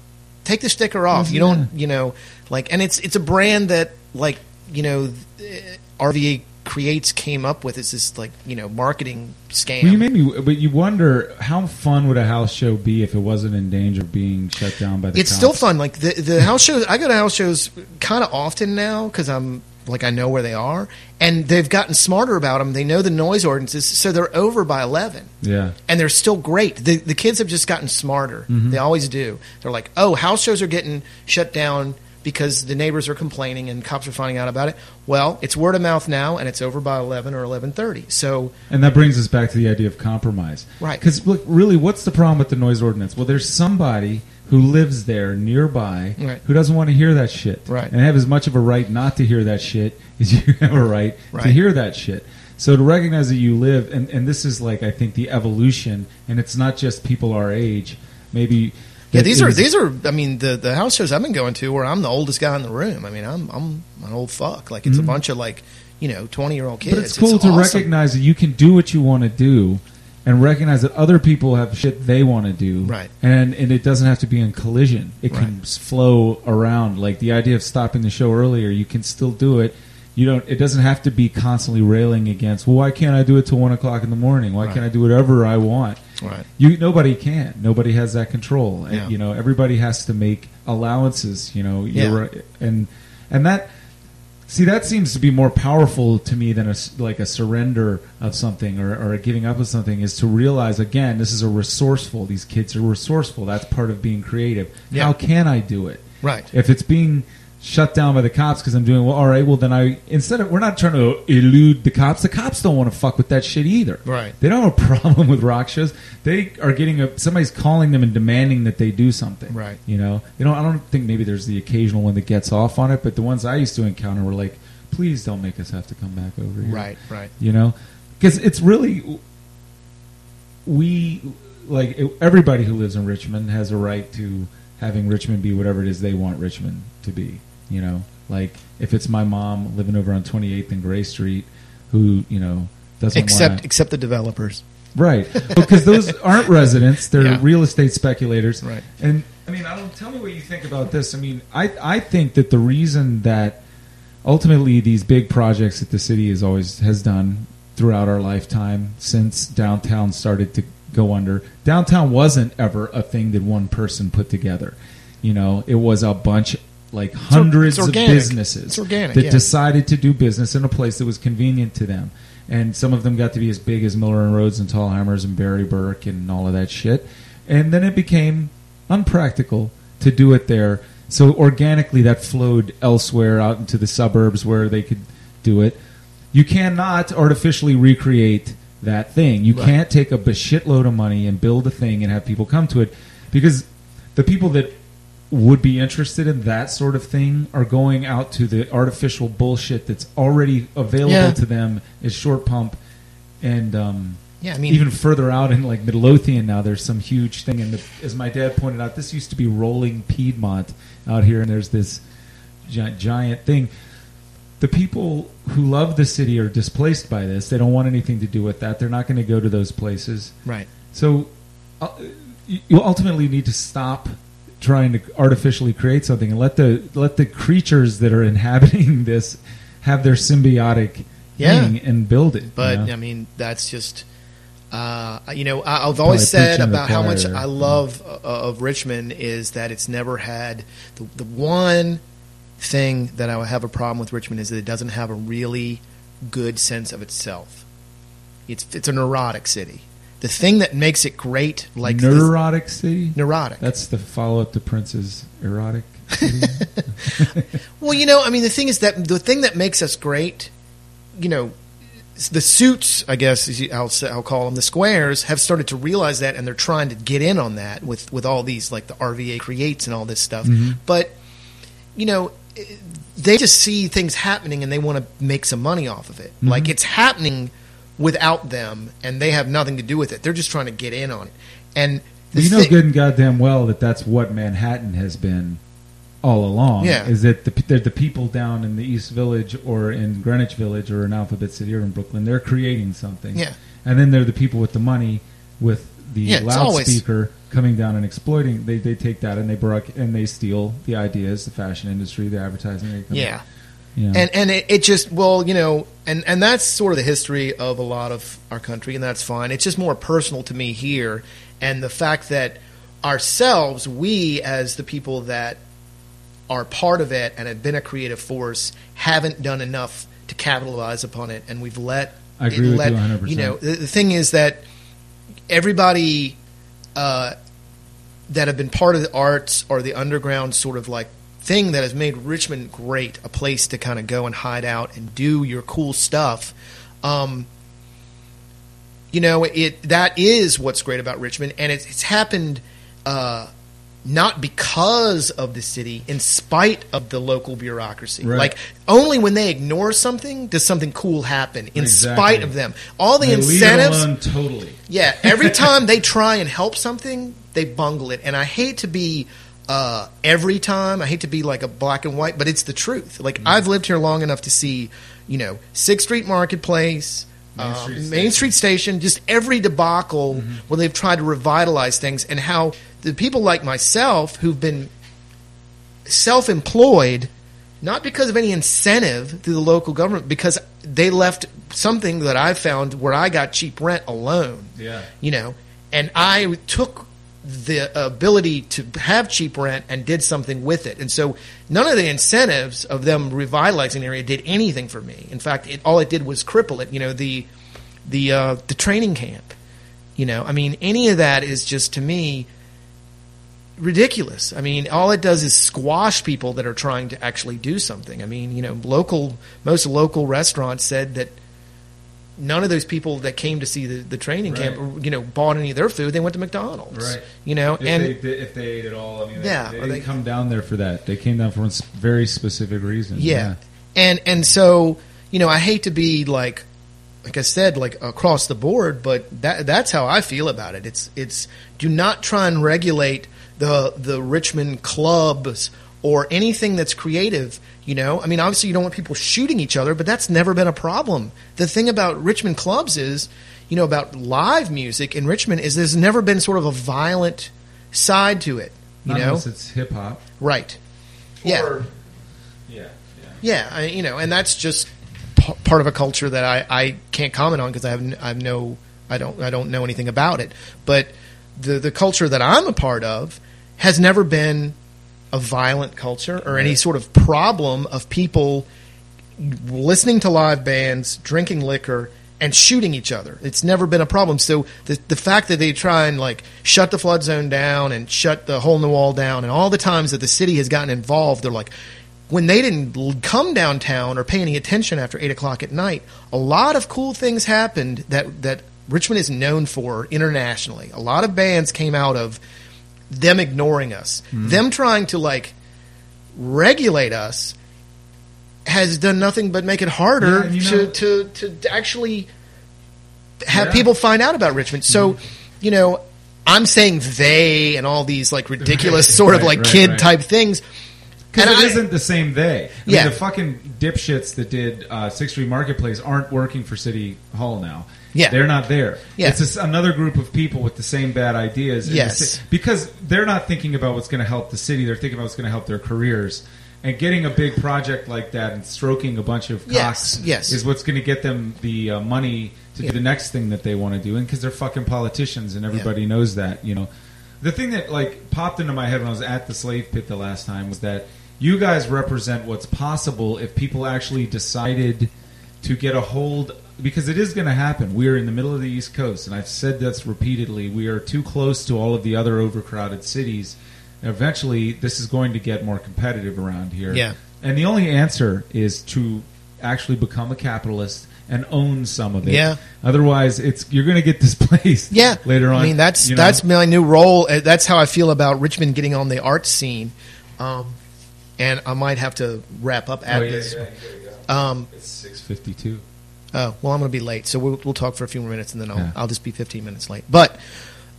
take the sticker off. You don't, you know, like, and it's it's a brand that like you know eh, RVA creates came up with. is this like you know marketing scam. Well, you made me, but you wonder how fun would a house show be if it wasn't in danger of being shut down by the it's cops? still fun. Like the the house shows, I go to house shows kind of often now because I'm like I know where they are, and they've gotten smarter about them. They know the noise ordinances, so they're over by eleven. Yeah. and they're still great. The the kids have just gotten smarter. Mm-hmm. They always do. They're like, oh, house shows are getting shut down because the neighbors are complaining and cops are finding out about it. Well, it's word of mouth now, and it's over by eleven or eleven thirty. So And that brings us back to the idea of compromise. Right. Because, look, really, what's the problem with the noise ordinance? Well, there's somebody who lives there nearby Right. who doesn't want to hear that shit. Right. And have as much of a right not to hear that shit as you have a right, to hear that shit. So to recognize that you live, and, and this is like, I think, the evolution, and it's not just people our age. Maybe. Yeah, these are these are. I mean, the the house shows I've been going to where I'm the oldest guy in the room. I mean, I'm I'm an old fuck. Like it's Mm-hmm. a bunch of like you know twenty year old kids. But it's cool to awesome. recognize that you can do what you want to do, and recognize that other people have shit they want to do, Right. And and it doesn't have to be in collision. It can Right. s- flow around. Like the idea of stopping the show earlier, you can still do it. You don't. It doesn't have to be constantly railing against. Well, why can't I do it till one o'clock in the morning? Why Right. can't I do whatever I want? Right. You nobody can. Nobody has that control. And, Yeah. You know, everybody has to make allowances. You know, Yeah. and and that see that seems to be more powerful to me than a like a surrender of something or, or a giving up of something is to realize again this is a resourceful. These kids are resourceful. That's part of being creative. Yeah. How can I do it? Right. If it's being shut down by the cops because I'm doing well, all right. Well, then I instead of we're not trying to elude the cops. The cops don't want to fuck with that shit either. Right. They don't have a problem with rock shows. They are getting a somebody's calling them and demanding that they do something. Right. You know. You know. I don't think maybe there's the occasional one that gets off on it, but the ones I used to encounter were like, please don't make us have to come back over here. Right. Right. You know, because it's really we like everybody who lives in Richmond has a right to having Richmond be whatever it is they want Richmond to be. You know, like if it's my mom living over on 28th and Gray Street, who you know doesn't Except wanna, except the developers. right because those aren't residents; they're Yeah. real estate speculators. Right. And I mean, I don't tell me what you think about this. I mean, I I think that the reason that ultimately these big projects that the city has always has done throughout our lifetime since downtown started to go under downtown wasn't ever a thing that one person put together you know it was a bunch like hundreds of businesses organic, that yeah. decided to do business in a place that was convenient to them and some of them got to be as big as Miller and Rhodes and Thalhimers and Berry-Burk and all of that shit and then it became unpractical to do it there so organically that flowed elsewhere out into the suburbs where they could do it you cannot artificially recreate that thing. You Right. can't take a shitload of money and build a thing and have people come to it because the people that would be interested in that sort of thing are going out to the artificial bullshit that's already available Yeah. to them as short pump and um, Yeah, I mean, even further out in like Midlothian now there's some huge thing and as my dad pointed out this used to be rolling Piedmont out here and there's this giant, giant thing the people who love the city are displaced by this they don't want anything to do with that they're not going to go to those places right. so uh, you you ultimately need to stop trying to artificially create something and let the let the creatures that are inhabiting this have their symbiotic Yeah. thing and build it you But know? I mean, that's just uh, you know I, I've always said preaching to the about how much. I love uh, of Richmond is that it's never had the, the one thing that I would have a problem with Richmond is that it doesn't have a really good sense of itself. It's it's a neurotic city. The thing that makes it great, like this- neurotic city neurotic. that's the follow-up to prince's erotic Well, you know, I mean, the thing is that the thing that makes us great, you know, the suits, I guess I'll, I'll call them the squares, have started to realize that, and they're trying to get in on that with with all these like the RVA creates and all this stuff. But you know, eh, they just see things happening and they want to make some money off of it. Like it's happening without them, and they have nothing to do with it. They're just trying to get in on it. And you know thi- good and goddamn well that that's what Manhattan has been all along. Yeah. is that the they're the people down in the East Village or in Greenwich Village or in Alphabet City or in Brooklyn, they're creating something. Yeah. and then they're the people with the money with the Yeah, always- loudspeaker coming down and exploiting. They they take that and they brook and they steal the ideas, the fashion industry, the advertising. They come- yeah. and and it, it just well you know and and that's sort of the history of a lot of our country and that's fine it's just more personal to me here and the fact that ourselves we as the people that are part of it and have been a creative force haven't done enough to capitalize upon it and we've let I agree it with let, you 100%. you know the, the thing is that everybody uh, that have been part of the arts or the underground sort of like thing that has made Richmond great, a place to kind of go and hide out and do your cool stuff. Um, you know, it that is what's great about Richmond, and it's, it's happened uh, not because of the city, in spite of the local bureaucracy. Right. Like only when they ignore something does something cool happen. In Exactly. spite of them, all the They it incentives. totally. Yeah, every time they try and help something, they bungle it. And I hate to be uh, every time. I hate to be like a black and white, but it's the truth. Like Mm-hmm. I've lived here long enough to see, you know, Sixth Street Marketplace. Main uh, Street Main. Mm-hmm. Street Station, just every debacle where they've tried to revitalize things, and how the people like myself who've been self-employed not because of any incentive through the local government because they left something that i found where i got cheap rent alone Yeah. you know and i took the ability to have cheap rent and did something with it and so none of the incentives of them revitalizing the area did anything for me in fact it, all it did was cripple it you know the the uh, the training camp you know i mean any of that is just to me ridiculous. I mean, all it does is squash people that are trying to actually do something. I mean, you know, local most local restaurants said that none of those people that came to see the, the training Right. camp, you know, bought any of their food. They went to McDonald's, Right. You know, If and they if they ate at all, I mean, they, Yeah, they they- come down there for that. They came down for a s- very specific reason. yeah. and and so you know, I hate to be like. Like I said, like across the board, but that that's how I feel about it. It's it's do not try and regulate the the Richmond clubs or anything that's creative. You know, I mean, obviously you don't want people shooting each other, but that's never been a problem. The thing about Richmond clubs is, you know, about live music in Richmond is there's never been sort of a violent side to it. You Not know, unless it's hip hop. right? Yeah. Or- yeah, yeah. Yeah, I, you know, and that's just p- part of a culture that I, I can't comment on because I have n- I have no I don't I don't know anything about it. But the the culture that I'm a part of has never been a violent culture or any sort of problem of people listening to live bands, drinking liquor, and shooting each other. It's never been a problem. So the the fact that they try and like shut the flood zone down and shut the hole in the wall down, and all the times that the city has gotten involved, they're like. When they didn't come downtown or pay any attention after eight o'clock at night, a lot of cool things happened that that Richmond is known for internationally. A lot of bands came out of them ignoring us, them trying to like regulate us has done nothing but make it harder Yeah, to, know- to, to actually have Yeah. people find out about Richmond. So, you know, I'm saying they and all these like ridiculous sort of like right, kid right. type things. Because it not the same they. I Yeah. mean, the fucking dipshits that did uh, Sixth Street Marketplace aren't working for City Hall now. Yeah. they're not there. Yeah. It's just another group of people with the same bad ideas. in the Yes. because they're not thinking about what's going to help the city. They're thinking about what's going to help their careers. And getting a big project like that and stroking a bunch of Yes, cocks yes. is what's going to get them the uh, money to Yeah. do the next thing that they want to do. And because they're fucking politicians and everybody knows that, you know. The thing that like popped into my head when I was at the slave pit the last time was that you guys represent what's possible if people actually decided to get a hold because it is going to happen. We are in the middle of the East Coast, and I've said this repeatedly. We are too close to all of the other overcrowded cities. Eventually, this is going to get more competitive around here. Yeah. And the only answer is to actually become a capitalist and own some of it. Yeah. Otherwise, it's you're going to get displaced. Yeah, Later on. I mean, that's you know? that's my new role. Uh, That's how I feel about Richmond getting on the art scene. Um, and I might have to wrap up at Oh, yeah, this. yeah. Um, It's six fifty two. Oh, well, I'm going to be late, so we'll, we'll talk for a few more minutes, and then I'll, Yeah. I'll just be 15 minutes late. But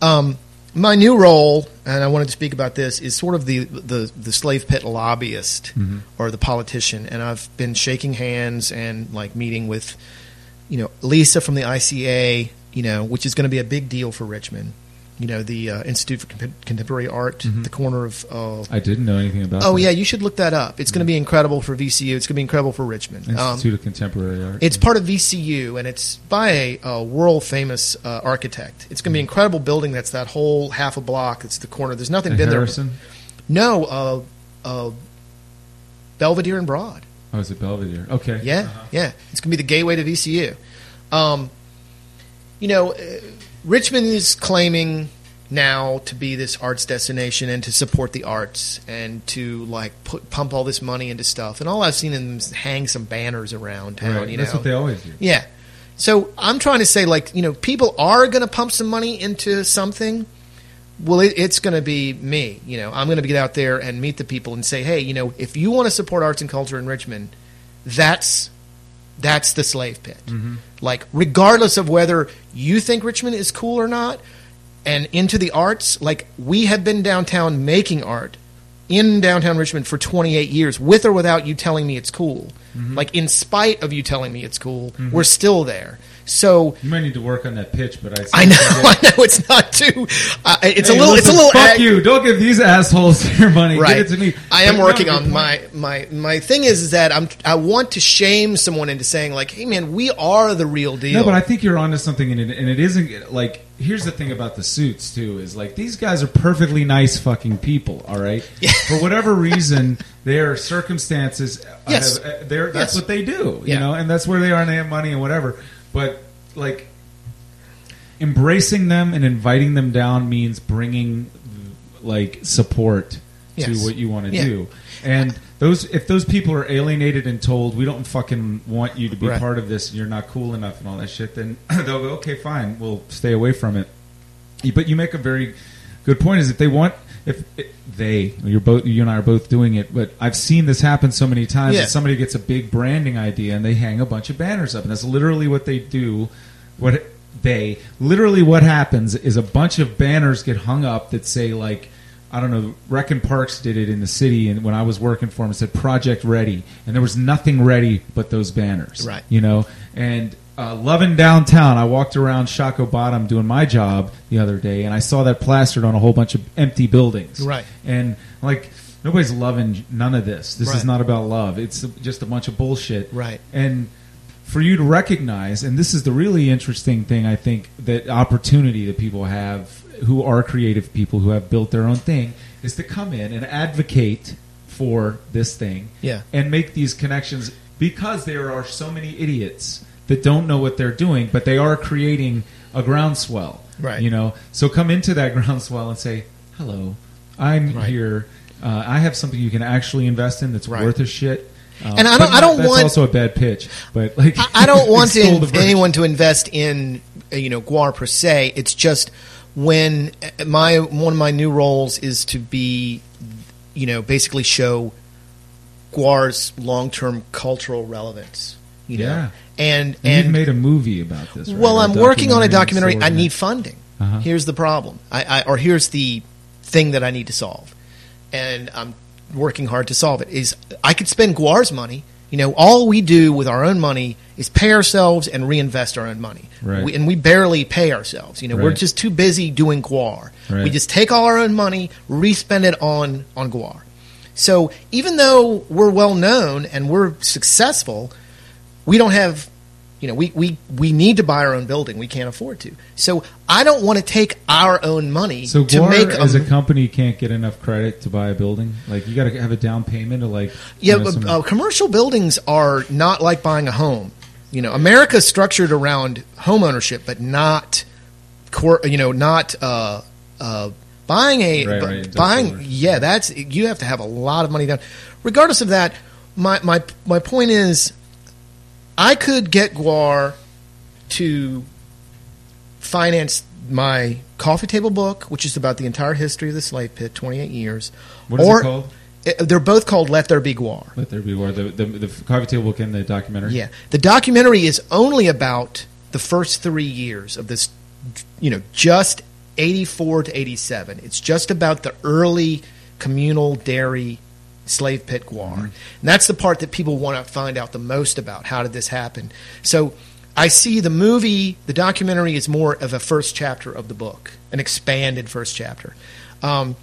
um, my new role, and I wanted to speak about this, is sort of the the, the slave pit lobbyist Mm-hmm. or the politician, and I've been shaking hands and like meeting with, you know, Lisa from the ICA, you know, which is going to be a big deal for Richmond. You know, the uh, Institute for Contem- Contemporary Art, the corner of. Uh, I didn't know anything about. oh that. yeah, you should look that up. It's going to be incredible for VCU. It's going to be incredible for Richmond. Um, Institute of Contemporary Art. it's part of VCU, and it's by a, uh world famous uh, architect. It's going to be an incredible building. That's that whole half a block. It's the corner. There's nothing At been Harrison. there. No, uh, uh, Belvedere and Broad. Oh, is it Belvedere? Okay. Yeah, Uh-huh. yeah. It's going to be the gateway to VCU. Um, you know, uh, Richmond is claiming now to be this arts destination and to support the arts and to like put pump all this money into stuff. And all I've seen them is hang some banners around town. Right. You That's know, what they always do. yeah. So I'm trying to say, like, you know, people are going to pump some money into something. Well, it, it's going to be me. You know, I'm going to get out there and meet the people and say, hey, you know, if you want to support arts and culture in Richmond, that's that's the slave pit. Like, regardless of whether you think Richmond is cool or not, and into the arts, like we have been downtown making art in downtown Richmond for 28 years, with or without you telling me it's cool. Mm-hmm. Like in spite of you telling me it's cool, we're still there. So You might need to work on that pitch, but I. I know, I know it's not too. Uh, it's Hey, a little. it's a little. Fuck ag- you! Don't give these assholes your money. Right. Give it to me. I am But working on my my my thing is, is that I'm I want to shame someone into saying like, hey man, we are the real deal. No, but I think you're onto something, and it, and it isn't like. Here's the thing about the suits too: is like these guys are perfectly nice fucking people. All right, for whatever reason, their circumstances, Yes. have, uh, they're, that's Yes. what they do. You Yeah. know, and that's where they are, and they have money and whatever. But like, embracing them and inviting them down means bringing like support Yes. to what you want to Yeah. do. And those if those people are alienated and told we don't fucking want you to be Right. part of this, you're not cool enough and all that shit, then they'll go, okay, fine, we'll stay away from it. But you make a very good point. Is if they want, if they, you're both, you and I are both doing it, but I've seen this happen so many times. Yeah. That somebody gets a big branding idea and they hang a bunch of banners up, and that's literally what they do. What they literally what happens is a bunch of banners get hung up that say like. I don't know. Reckon Parks did it in the city, and when I was working for him, it said "Project Ready," and there was nothing ready but those banners. Right. You know, and uh, loving downtown. I walked around Shockoe Bottom doing my job the other day, and I saw that plastered on a whole bunch of empty buildings. Right. And like nobody's loving none of this. This is not about love. It's just a bunch of bullshit. Right. And for you to recognize, and this is the really interesting thing, I think that opportunity that people have who are creative people who have built their own thing is to come in and advocate for this thing Yeah. and make these connections because there are so many idiots that don't know what they're doing, but they are creating a groundswell. Right. You know, so come into that groundswell and say, "Hello, I'm Right. here. Uh, I have something you can actually invest in that's Right. worth a shit." Um, And I don't- I don't that's want- also a bad pitch, but like I, I don't want to in- anyone to invest in uh, you know GWAR per se. It's just when uh, my one of my new roles is to be you know basically show GWAR's long term cultural relevance. You know, Yeah. and And, and you've made a movie about this. Right? well, I'm working on a documentary. I need funding. Uh-huh. Here's the problem. I, I or here's the thing that I need to solve, and I'm working hard to solve it. Is I could spend GWAR's money. You know, all we do with our own money is pay ourselves and reinvest our own money, Right. we, and we barely pay ourselves. You know, we're just too busy doing GWAR. Right. We just take all our own money, respend it on on GWAR. So even though we're well known and we're successful, we don't have you know we, we we need to buy our own building. We can't afford to. So i don't want to take our own money So to GWAR make as a, a company can't get enough credit to buy a building. Like you got to have a down payment of like yeah know, but, some- uh, commercial buildings are not like buying a home. You know america's structured around home ownership but not cor- you know not uh, uh, buying a Right, right, buying yeah that's you have to have a lot of money down. Regardless of that my my my point is i could get GWAR to finance my coffee table book, which is about the entire history of the slave pit, 28 years. what is or, it called? it- they're both called Let There Be GWAR. Let there be war. The, the the coffee table book and the documentary. Yeah. The documentary is only about the first three years of this, you know, just 84 to 87. It's just about the early communal dairy slave pit GWAR. And that's the part that people want to find out the most about. How did this happen? So I see the movie, the documentary is more of a first chapter of the book, an expanded first chapter. Um,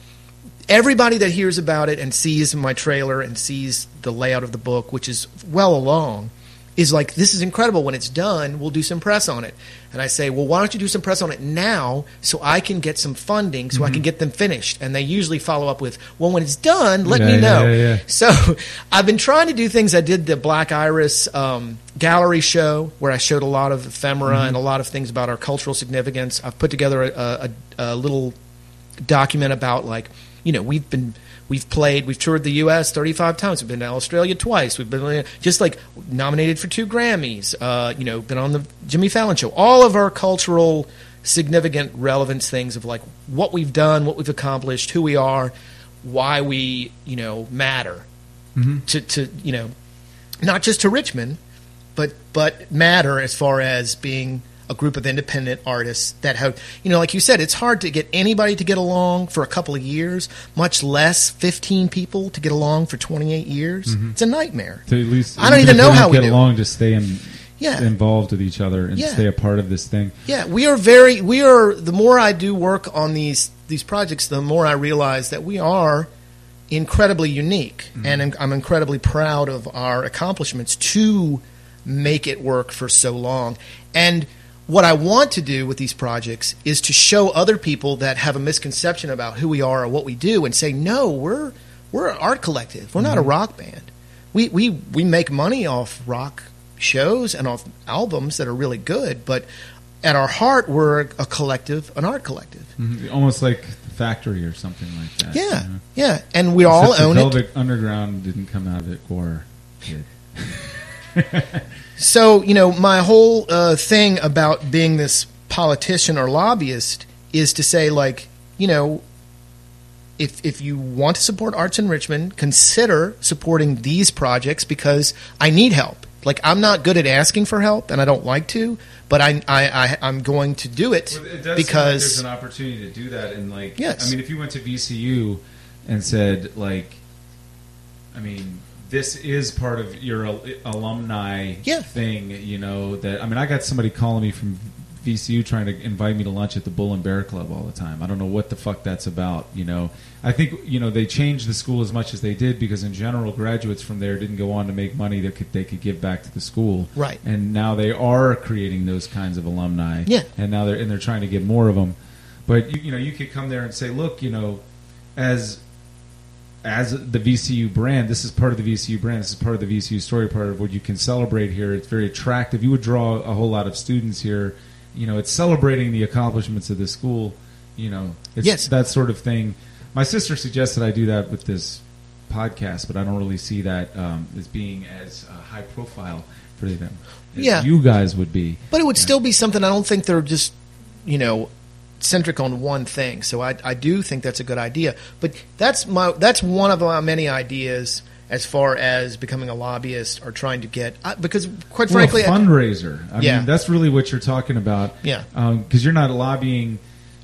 everybody that hears about it and sees my trailer and sees the layout of the book, which is well along, is like, this is incredible. When it's done, we'll do some press on it. And I say, well, why don't you do some press on it now so I can get some funding so I can get them finished? And they usually follow up with, well, when it's done, let Yeah, me know. yeah, yeah. So I've been trying to do things. I did the Black Iris um, gallery show where I showed a lot of ephemera Mm-hmm. and a lot of things about our cultural significance. I've put together a, a, a little document about like you know we've been we've played we've toured the U.S. 35 times. We've been to Australia twice. We've been just like nominated for two Grammys. Uh, you know, been on the Jimmy Fallon show. All of our cultural significant relevance things of like what we've done, what we've accomplished, who we are, why we you know matter to to you know not just to Richmond, but but matter as far as being a group of independent artists that have, you know, like you said, it's hard to get anybody to get along for a couple of years, much less 15 people to get along for 28 years. Mm-hmm. It's a nightmare. To at least, I don't even know how we get do along. Just stay in, Yeah. involved with each other and Yeah. stay a part of this thing. Yeah, we are very we are the more I do work on these these projects, the more I realize that we are incredibly unique mm-hmm. and I'm- I'm incredibly proud of our accomplishments to make it work for so long. And what I want to do with these projects is to show other people that have a misconception about who we are or what we do and say, no, we're we're an art collective. We're not a rock band. We we we make money off rock shows and off albums that are really good, but at our heart, we're a collective, an art collective. Mhm. Almost like the factory or something like that. Yeah, you know? yeah, and we all Except the own it. Velvet Underground didn't come out of it. GWAR did. So you know, my whole uh, thing about being this politician or lobbyist is to say, like, you know, if if you want to support arts in Richmond, consider supporting these projects because I need help. Like, I'm not good at asking for help, and I don't like to, but I I, I I'm going to do it because there's an opportunity to do that, and like, Yes. I mean, if you went to VCU and said, like, I mean, this is part of your al- alumni Yeah. thing, you know. That I mean, I got somebody calling me from VCU trying to invite me to lunch at the Bull and Bear Club all the time. I don't know what the fuck that's about, you know. I think you know they changed the school as much as they did because in general, graduates from there didn't go on to make money that could, they could give back to the school, Right. And now they are creating those kinds of alumni, Yeah. and now they're and they're trying to get more of them. But you, you know, you could come there and say, look, you know, as as the VCU brand, this is part of the VCU brand. This is part of the VCU story, part of what you can celebrate here. It's very attractive. You would draw a whole lot of students here. You know, it's celebrating the accomplishments of the school. You know, it's Yes. that sort of thing. My sister suggested I do that with this podcast, but I don't really see that um, as being as uh, high profile for them as Yeah. you guys would be. But it would Yeah. still be something. I don't think they're just, you know, centric on one thing. So I, I do think that's a good idea. But that's my that's one of my many ideas as far as becoming a lobbyist or trying to get because quite Well, frankly, a I- fundraiser. I Yeah. mean, that's really what you're talking about. Yeah. Um, because you're not lobbying.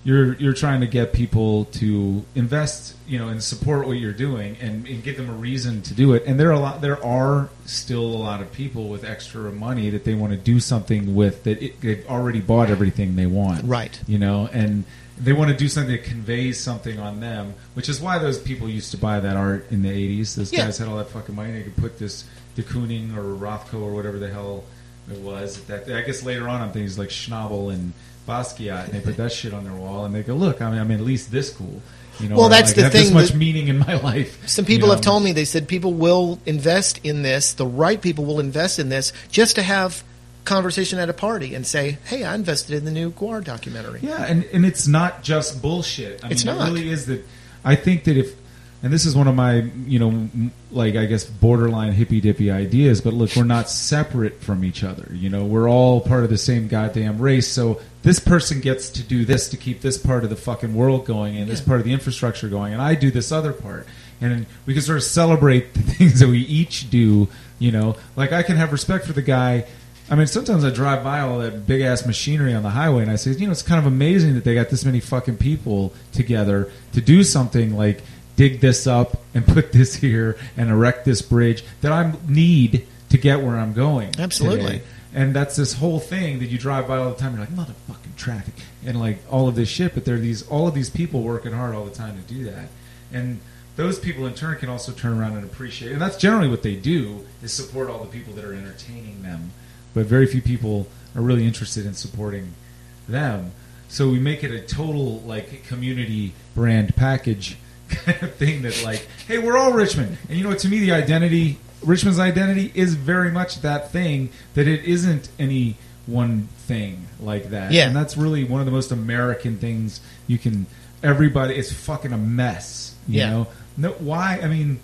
You're you're trying to get people to invest, you know, and support what you're doing, and, and give them a reason to do it. And there are a lot. There are still a lot of people with extra money that they want to do something with. That it, they've already bought everything they want. Right. You know, and they want to do something that conveys something on them, which is why those people used to buy that art in the '80s. Those Yeah. guys had all that fucking money. They could put this de Kooning or Rothko or whatever the hell it was. That I guess later on, I'm thinking it's like Schnabel and Basquiat, uh, and they put that shit on their wall, and they go, "Look, I mean, I'm at least this cool." You know, Well, that's like, the I have This thing much meaning in my life. some you people know? have told me they said people will invest in this. The right people will invest in this just to have conversation at a party and say, "Hey, I invested in the new GWAR documentary." Yeah, and, and it's not just bullshit. I It's mean, not. It really is that. I think that if, and this is one of my, you know, like I guess borderline hippy dippy ideas, but look, we're not separate from each other. You know, we're all part of the same goddamn race. So this person gets to do this to keep this part of the fucking world going and this part of the infrastructure going, and I do this other part. And we can sort of celebrate the things that we each do. You know, like I can have respect for the guy. I mean, sometimes I drive by all that big ass machinery on the highway, and I say, you know, it's kind of amazing that they got this many fucking people together to do something like dig this up and put this here and erect this bridge that I need to get where I'm going. Absolutely. today. And that's this whole thing that you drive by all the time. You're like, motherfucking traffic, and like all of this shit. But there are these all of these people working hard all the time to do that, and those people in turn can also turn around and appreciate. And that's generally what they do is support all the people that are entertaining them. But very few people are really interested in supporting them. So we make it a total like community brand package thing that like, hey, we're all Richmond, and you know what? To me, the identity, Richmond's identity, is very much that thing that it isn't any one thing like that. Yeah. and that's really one of the most American things you can. Everybody, it's fucking a mess. You Yeah. know, no, why? I mean,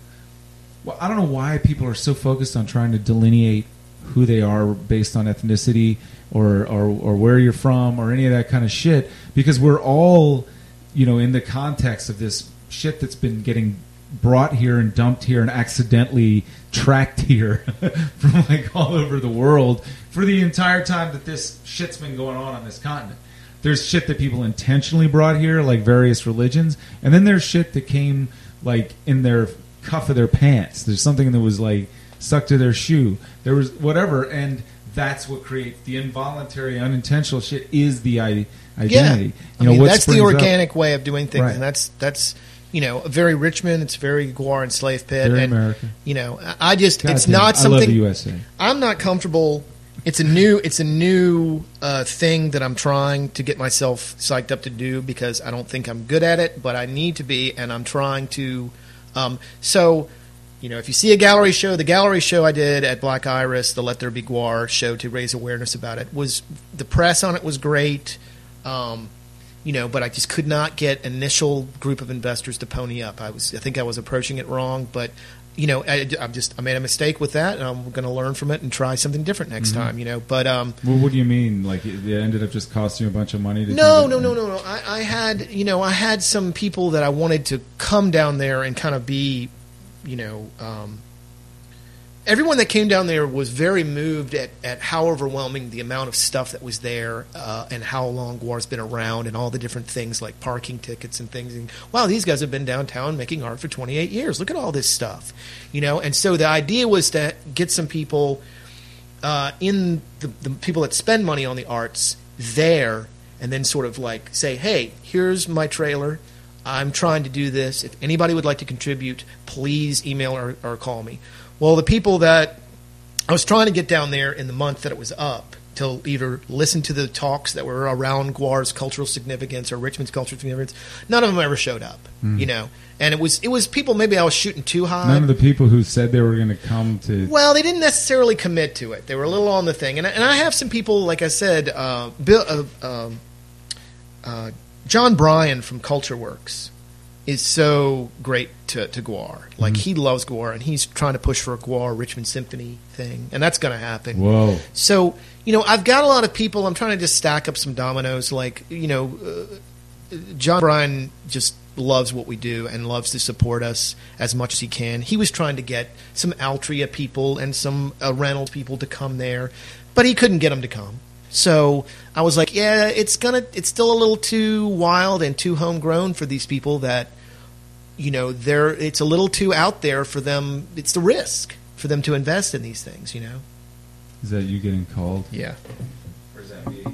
well, I don't know why people are so focused on trying to delineate who they are based on ethnicity or, or, or where you're from or any of that kind of shit because we're all, you know, in the context of this shit that's been getting brought here and dumped here and accidentally tracked here from like all over the world for the entire time that this shit's been going on on this continent. There's shit that people intentionally brought here, like various religions, and then there's shit that came like in their cuff of their pants. There's something that was like stuck to their shoe. There was whatever, and that's what creates the involuntary, unintentional shit. Is the identity? I mean, that's the springs up- organic way of doing things, Right. and that's that's you know a very Richmond. It's very GWAR and Slave Pit, Very and American. you know I just God it's damn, not I love the something USA. I'm not comfortable. It's a new it's a new uh, thing that I'm trying to get myself psyched up to do because I don't think I'm good at it, but I need to be, and I'm trying to. Um, so, you know, if you see a gallery show, the gallery show I did at Black Iris, the Let There Be GWAR show to raise awareness about it was the press on it was great. Um, you know, but I just could not get initial group of investors to pony up. I was, I think I was approaching it wrong, but you know, I, am just, I made a mistake with that, and I'm going to learn from it and try something different next time. You know, but um, Well, what do you mean? Like it, ended up just costing you a bunch of money to no, no, no, no, no. I, I had, you know, I had some people that I wanted to come down there and kind of be, you know, um, everyone that came down there was very moved at, at how overwhelming the amount of stuff that was there uh, and how long GWAR's been around and all the different things like parking tickets and things. And wow, these guys have been downtown making art for 28 years. Look at all this stuff, you know. And so the idea was to get some people uh, in the, the people that spend money on the arts there and then sort of like say, hey, here's my trailer. I'm trying to do this. If anybody would like to contribute, please email or, or call me. Well, the people that I was trying to get down there in the month that it was up to either listen to the talks that were around GWAR's cultural significance or Richmond's cultural significance, none of them ever showed up. You know, and it was it was people. Maybe I was shooting too high. None of the people who said they were going to come to. Well, they didn't necessarily commit to it. They were a little on the thing, and I, and I have some people, like I said, uh, Bill, uh, um, uh, John Bryan from Culture Works is so great to, to GWAR. Like he loves GWAR, and he's trying to push for a GWAR Richmond Symphony thing, and that's going to happen. Whoa. So, you know, I've got a lot of people. I'm trying to just stack up some dominoes. Like, you know, uh, John Bryan just loves what we do and loves to support us as much as he can. He was trying to get some Altria people and some uh, Reynolds people to come there, but he couldn't get them to come. So I was like, yeah, it's gonna, it's still a little too wild and too homegrown for these people that, you know, they're, it's a little too out there for them. It's the risk for them to invest in these things, you know? Is that you getting called? Yeah. Or is that me?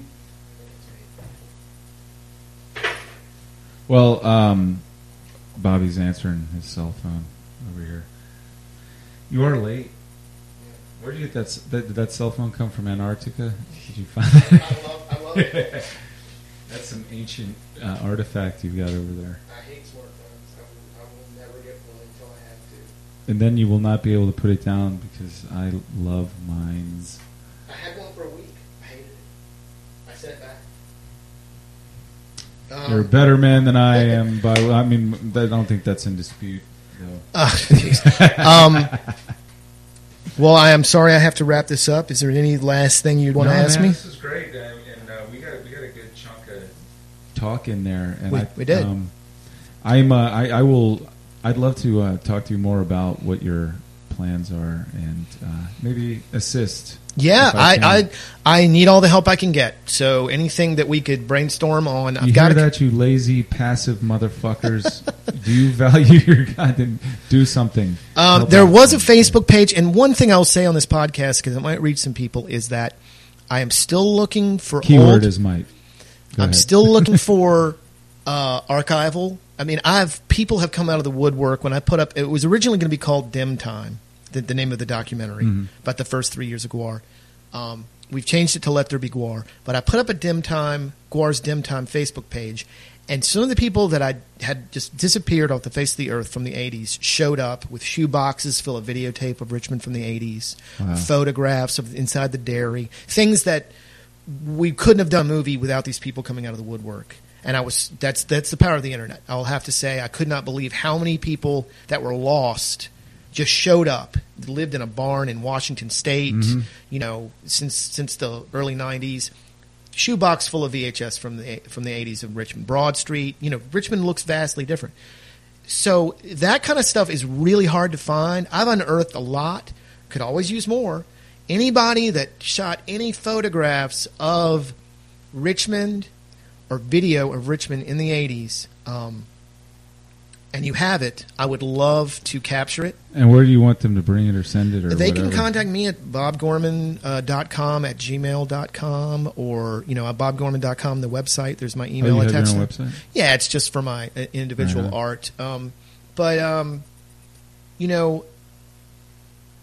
Well, um, Bobby's answering his cell phone over here. You are late. Where did you get that, that? Did that cell phone come from Antarctica? Did you find that? I love, I love it. That's some ancient uh, artifact you've got over there. I hate smartphones. I will, I will never get one until I have to. And then you will not be able to put it down because I love mines. I had one for a week. I hated it. I sent it back. Um, You're a better man than I am. But I mean, I don't think that's in dispute. Though. Jeez. um, well, I am sorry I have to wrap this up. Is there any last thing you'd want to ask man, me? This is great, and uh, we got we got a good chunk of talk in there. And We- I, we did. Um, I'm. Uh, I, I will. I'd love to uh, talk to you more about what your plans are, and uh, maybe assist. Yeah, I I. I need all the help I can get. So anything that we could brainstorm on, You I've got hear that, you lazy, passive motherfuckers? Do you value your goddamn? Do something. Um, there out. was a Facebook page, and one thing I'll say on this podcast because it might reach some people is that I am still looking for Keyword old. is. Go I'm ahead. still looking for uh, archival. I mean, I've people have come out of the woodwork when I put up. It was originally going to be called Dim Time, the, the name of the documentary Mhm. about the first three years of GWAR. Um, we've changed it to Let There Be GWAR, but I put up a Dim Time GWAR's Dim Time Facebook page, and some of the people that I had just disappeared off the face of the earth from the '80s showed up with shoe boxes full of videotape of Richmond from the '80s, Wow. photographs of inside the dairy, things that we couldn't have done a movie without these people coming out of the woodwork. And I was that's that's the power of the internet. I'll have to say I could not believe how many people that were lost just showed up, lived in a barn in Washington State, Mhm. you know, since since the early '90s. Shoebox full of VHS from the from the '80s of Richmond, Broad Street. You know, Richmond looks vastly different. so that kind of stuff is really hard to find. I've unearthed a lot. Could always use more. Anybody that shot any photographs of Richmond or video of Richmond in the 80s, um, and you have it, I would love to capture it. And where do you want them to bring it or send it or They whatever? can contact me at bobgorman.com at gmail.com or, you know, at bobgorman.com, the website. There's my Oh, email you have your attached. own website? Yeah, it's just for my uh, individual Uh-huh. art. Um, but, um, you know,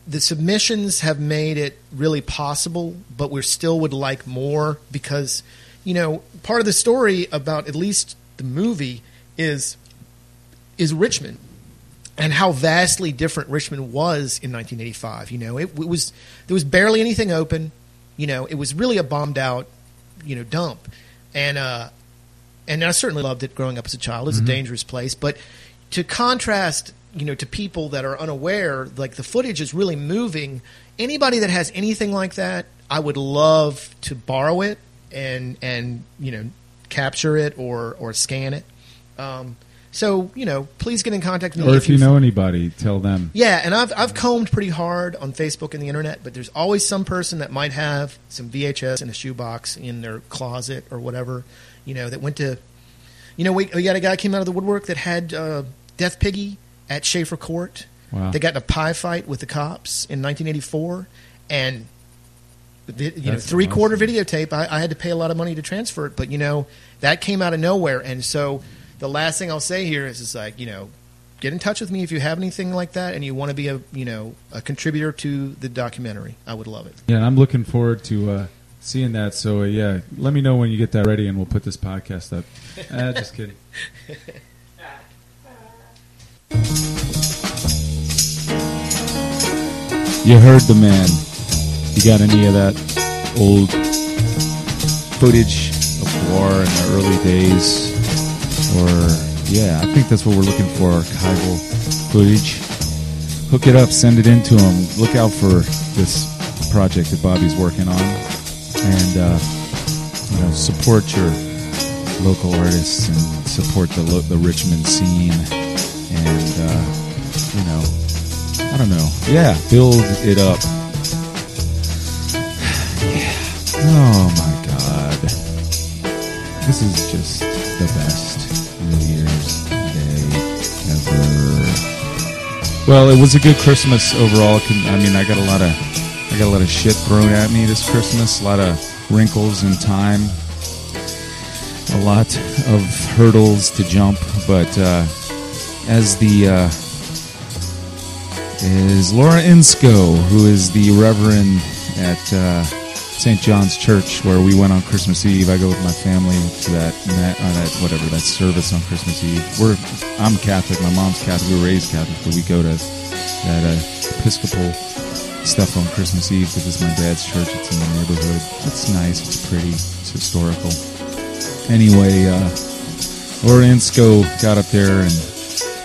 the submissions have made it really possible, but we still would like more because, you know, part of the story about at least the movie is is Richmond and how vastly different Richmond was in 1985. You know, it, it was there was barely anything open. You know, it was really a bombed out, you know, dump, and uh, and I certainly loved it growing up as a child. It's a dangerous place, but to contrast, you know, to people that are unaware, like the footage is really moving. Anybody that has anything like that, I would love to borrow it and and you know capture it or or scan it. Um, so you know, please get in contact with me Or if you know anybody, tell them. yeah, and I've I've combed pretty hard on Facebook and the internet, but there's always some person that might have some VHS in a shoebox in their closet or whatever, you know, that went to, you know, we, we got a guy came out of the woodwork that had uh, Death Piggy at Shafer Court. Wow. They got in a pie fight with the cops in 1984, and you know, That's three quarter awesome. videotape. I, I had to pay a lot of money to transfer it, but you know, that came out of nowhere, and so the last thing I'll say here is, is like, you know, get in touch with me if you have anything like that and you want to be a you know a contributor to the documentary. I would love it. Yeah, I'm looking forward to uh, seeing that. So uh, yeah, let me know when you get that ready, and we'll put this podcast up. Ah, just kidding. You heard the man. You got any of that old footage of GWAR in the early days? Or yeah, I think that's what we're looking for. Archival footage. Hook it up, send it in to him. Look out for this project that Bobby's working on, and uh, you know support your local artists and support the lo- the Richmond scene, and uh, you know I don't know, yeah, build it up. yeah. Oh my God, this is just the best Well, it was a good Christmas overall. I mean, I got a lot of I got a lot of shit thrown at me this Christmas. A lot of wrinkles in time. A lot of hurdles to jump, but uh, as the uh, is Laura Insco, who is the Reverend at uh, St. John's Church, where we went on Christmas Eve. I go with my family to that, that, uh, that whatever that service on Christmas Eve. We're I'm Catholic, my mom's Catholic, we were raised Catholic, but we go to that uh, Episcopal stuff on Christmas Eve because it's my dad's church. It's in the neighborhood. It's nice. It's pretty. It's historical. Anyway, uh, Insco got up there and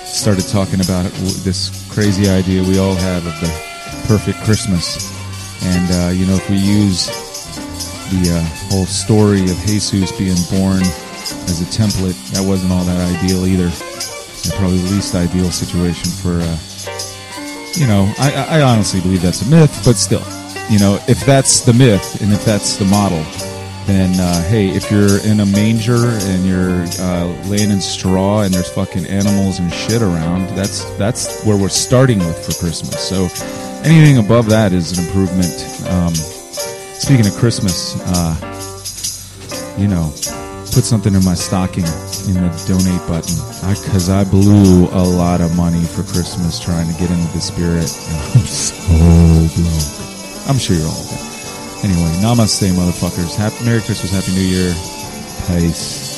started talking about it, this crazy idea we all have of the perfect Christmas. And, uh, you know, if we use the uh, whole story of Jesus being born as a template, that wasn't all that ideal either. And probably the least ideal situation for, uh, you know, I, I I honestly believe that's a myth, but still, you know, if that's the myth and if that's the model, then uh, hey, if you're in a manger and you're uh, laying in straw and there's fucking animals and shit around, that's that's where we're starting with for Christmas. So anything above that is an improvement. Um, speaking of Christmas, uh, you know, put something in my stocking in the donate button because I, blew a lot of money for Christmas trying to get into the spirit. I'm so broke. I'm sure you're all. Anyway, namaste, motherfuckers. Happy Merry Christmas, Happy New Year. Peace.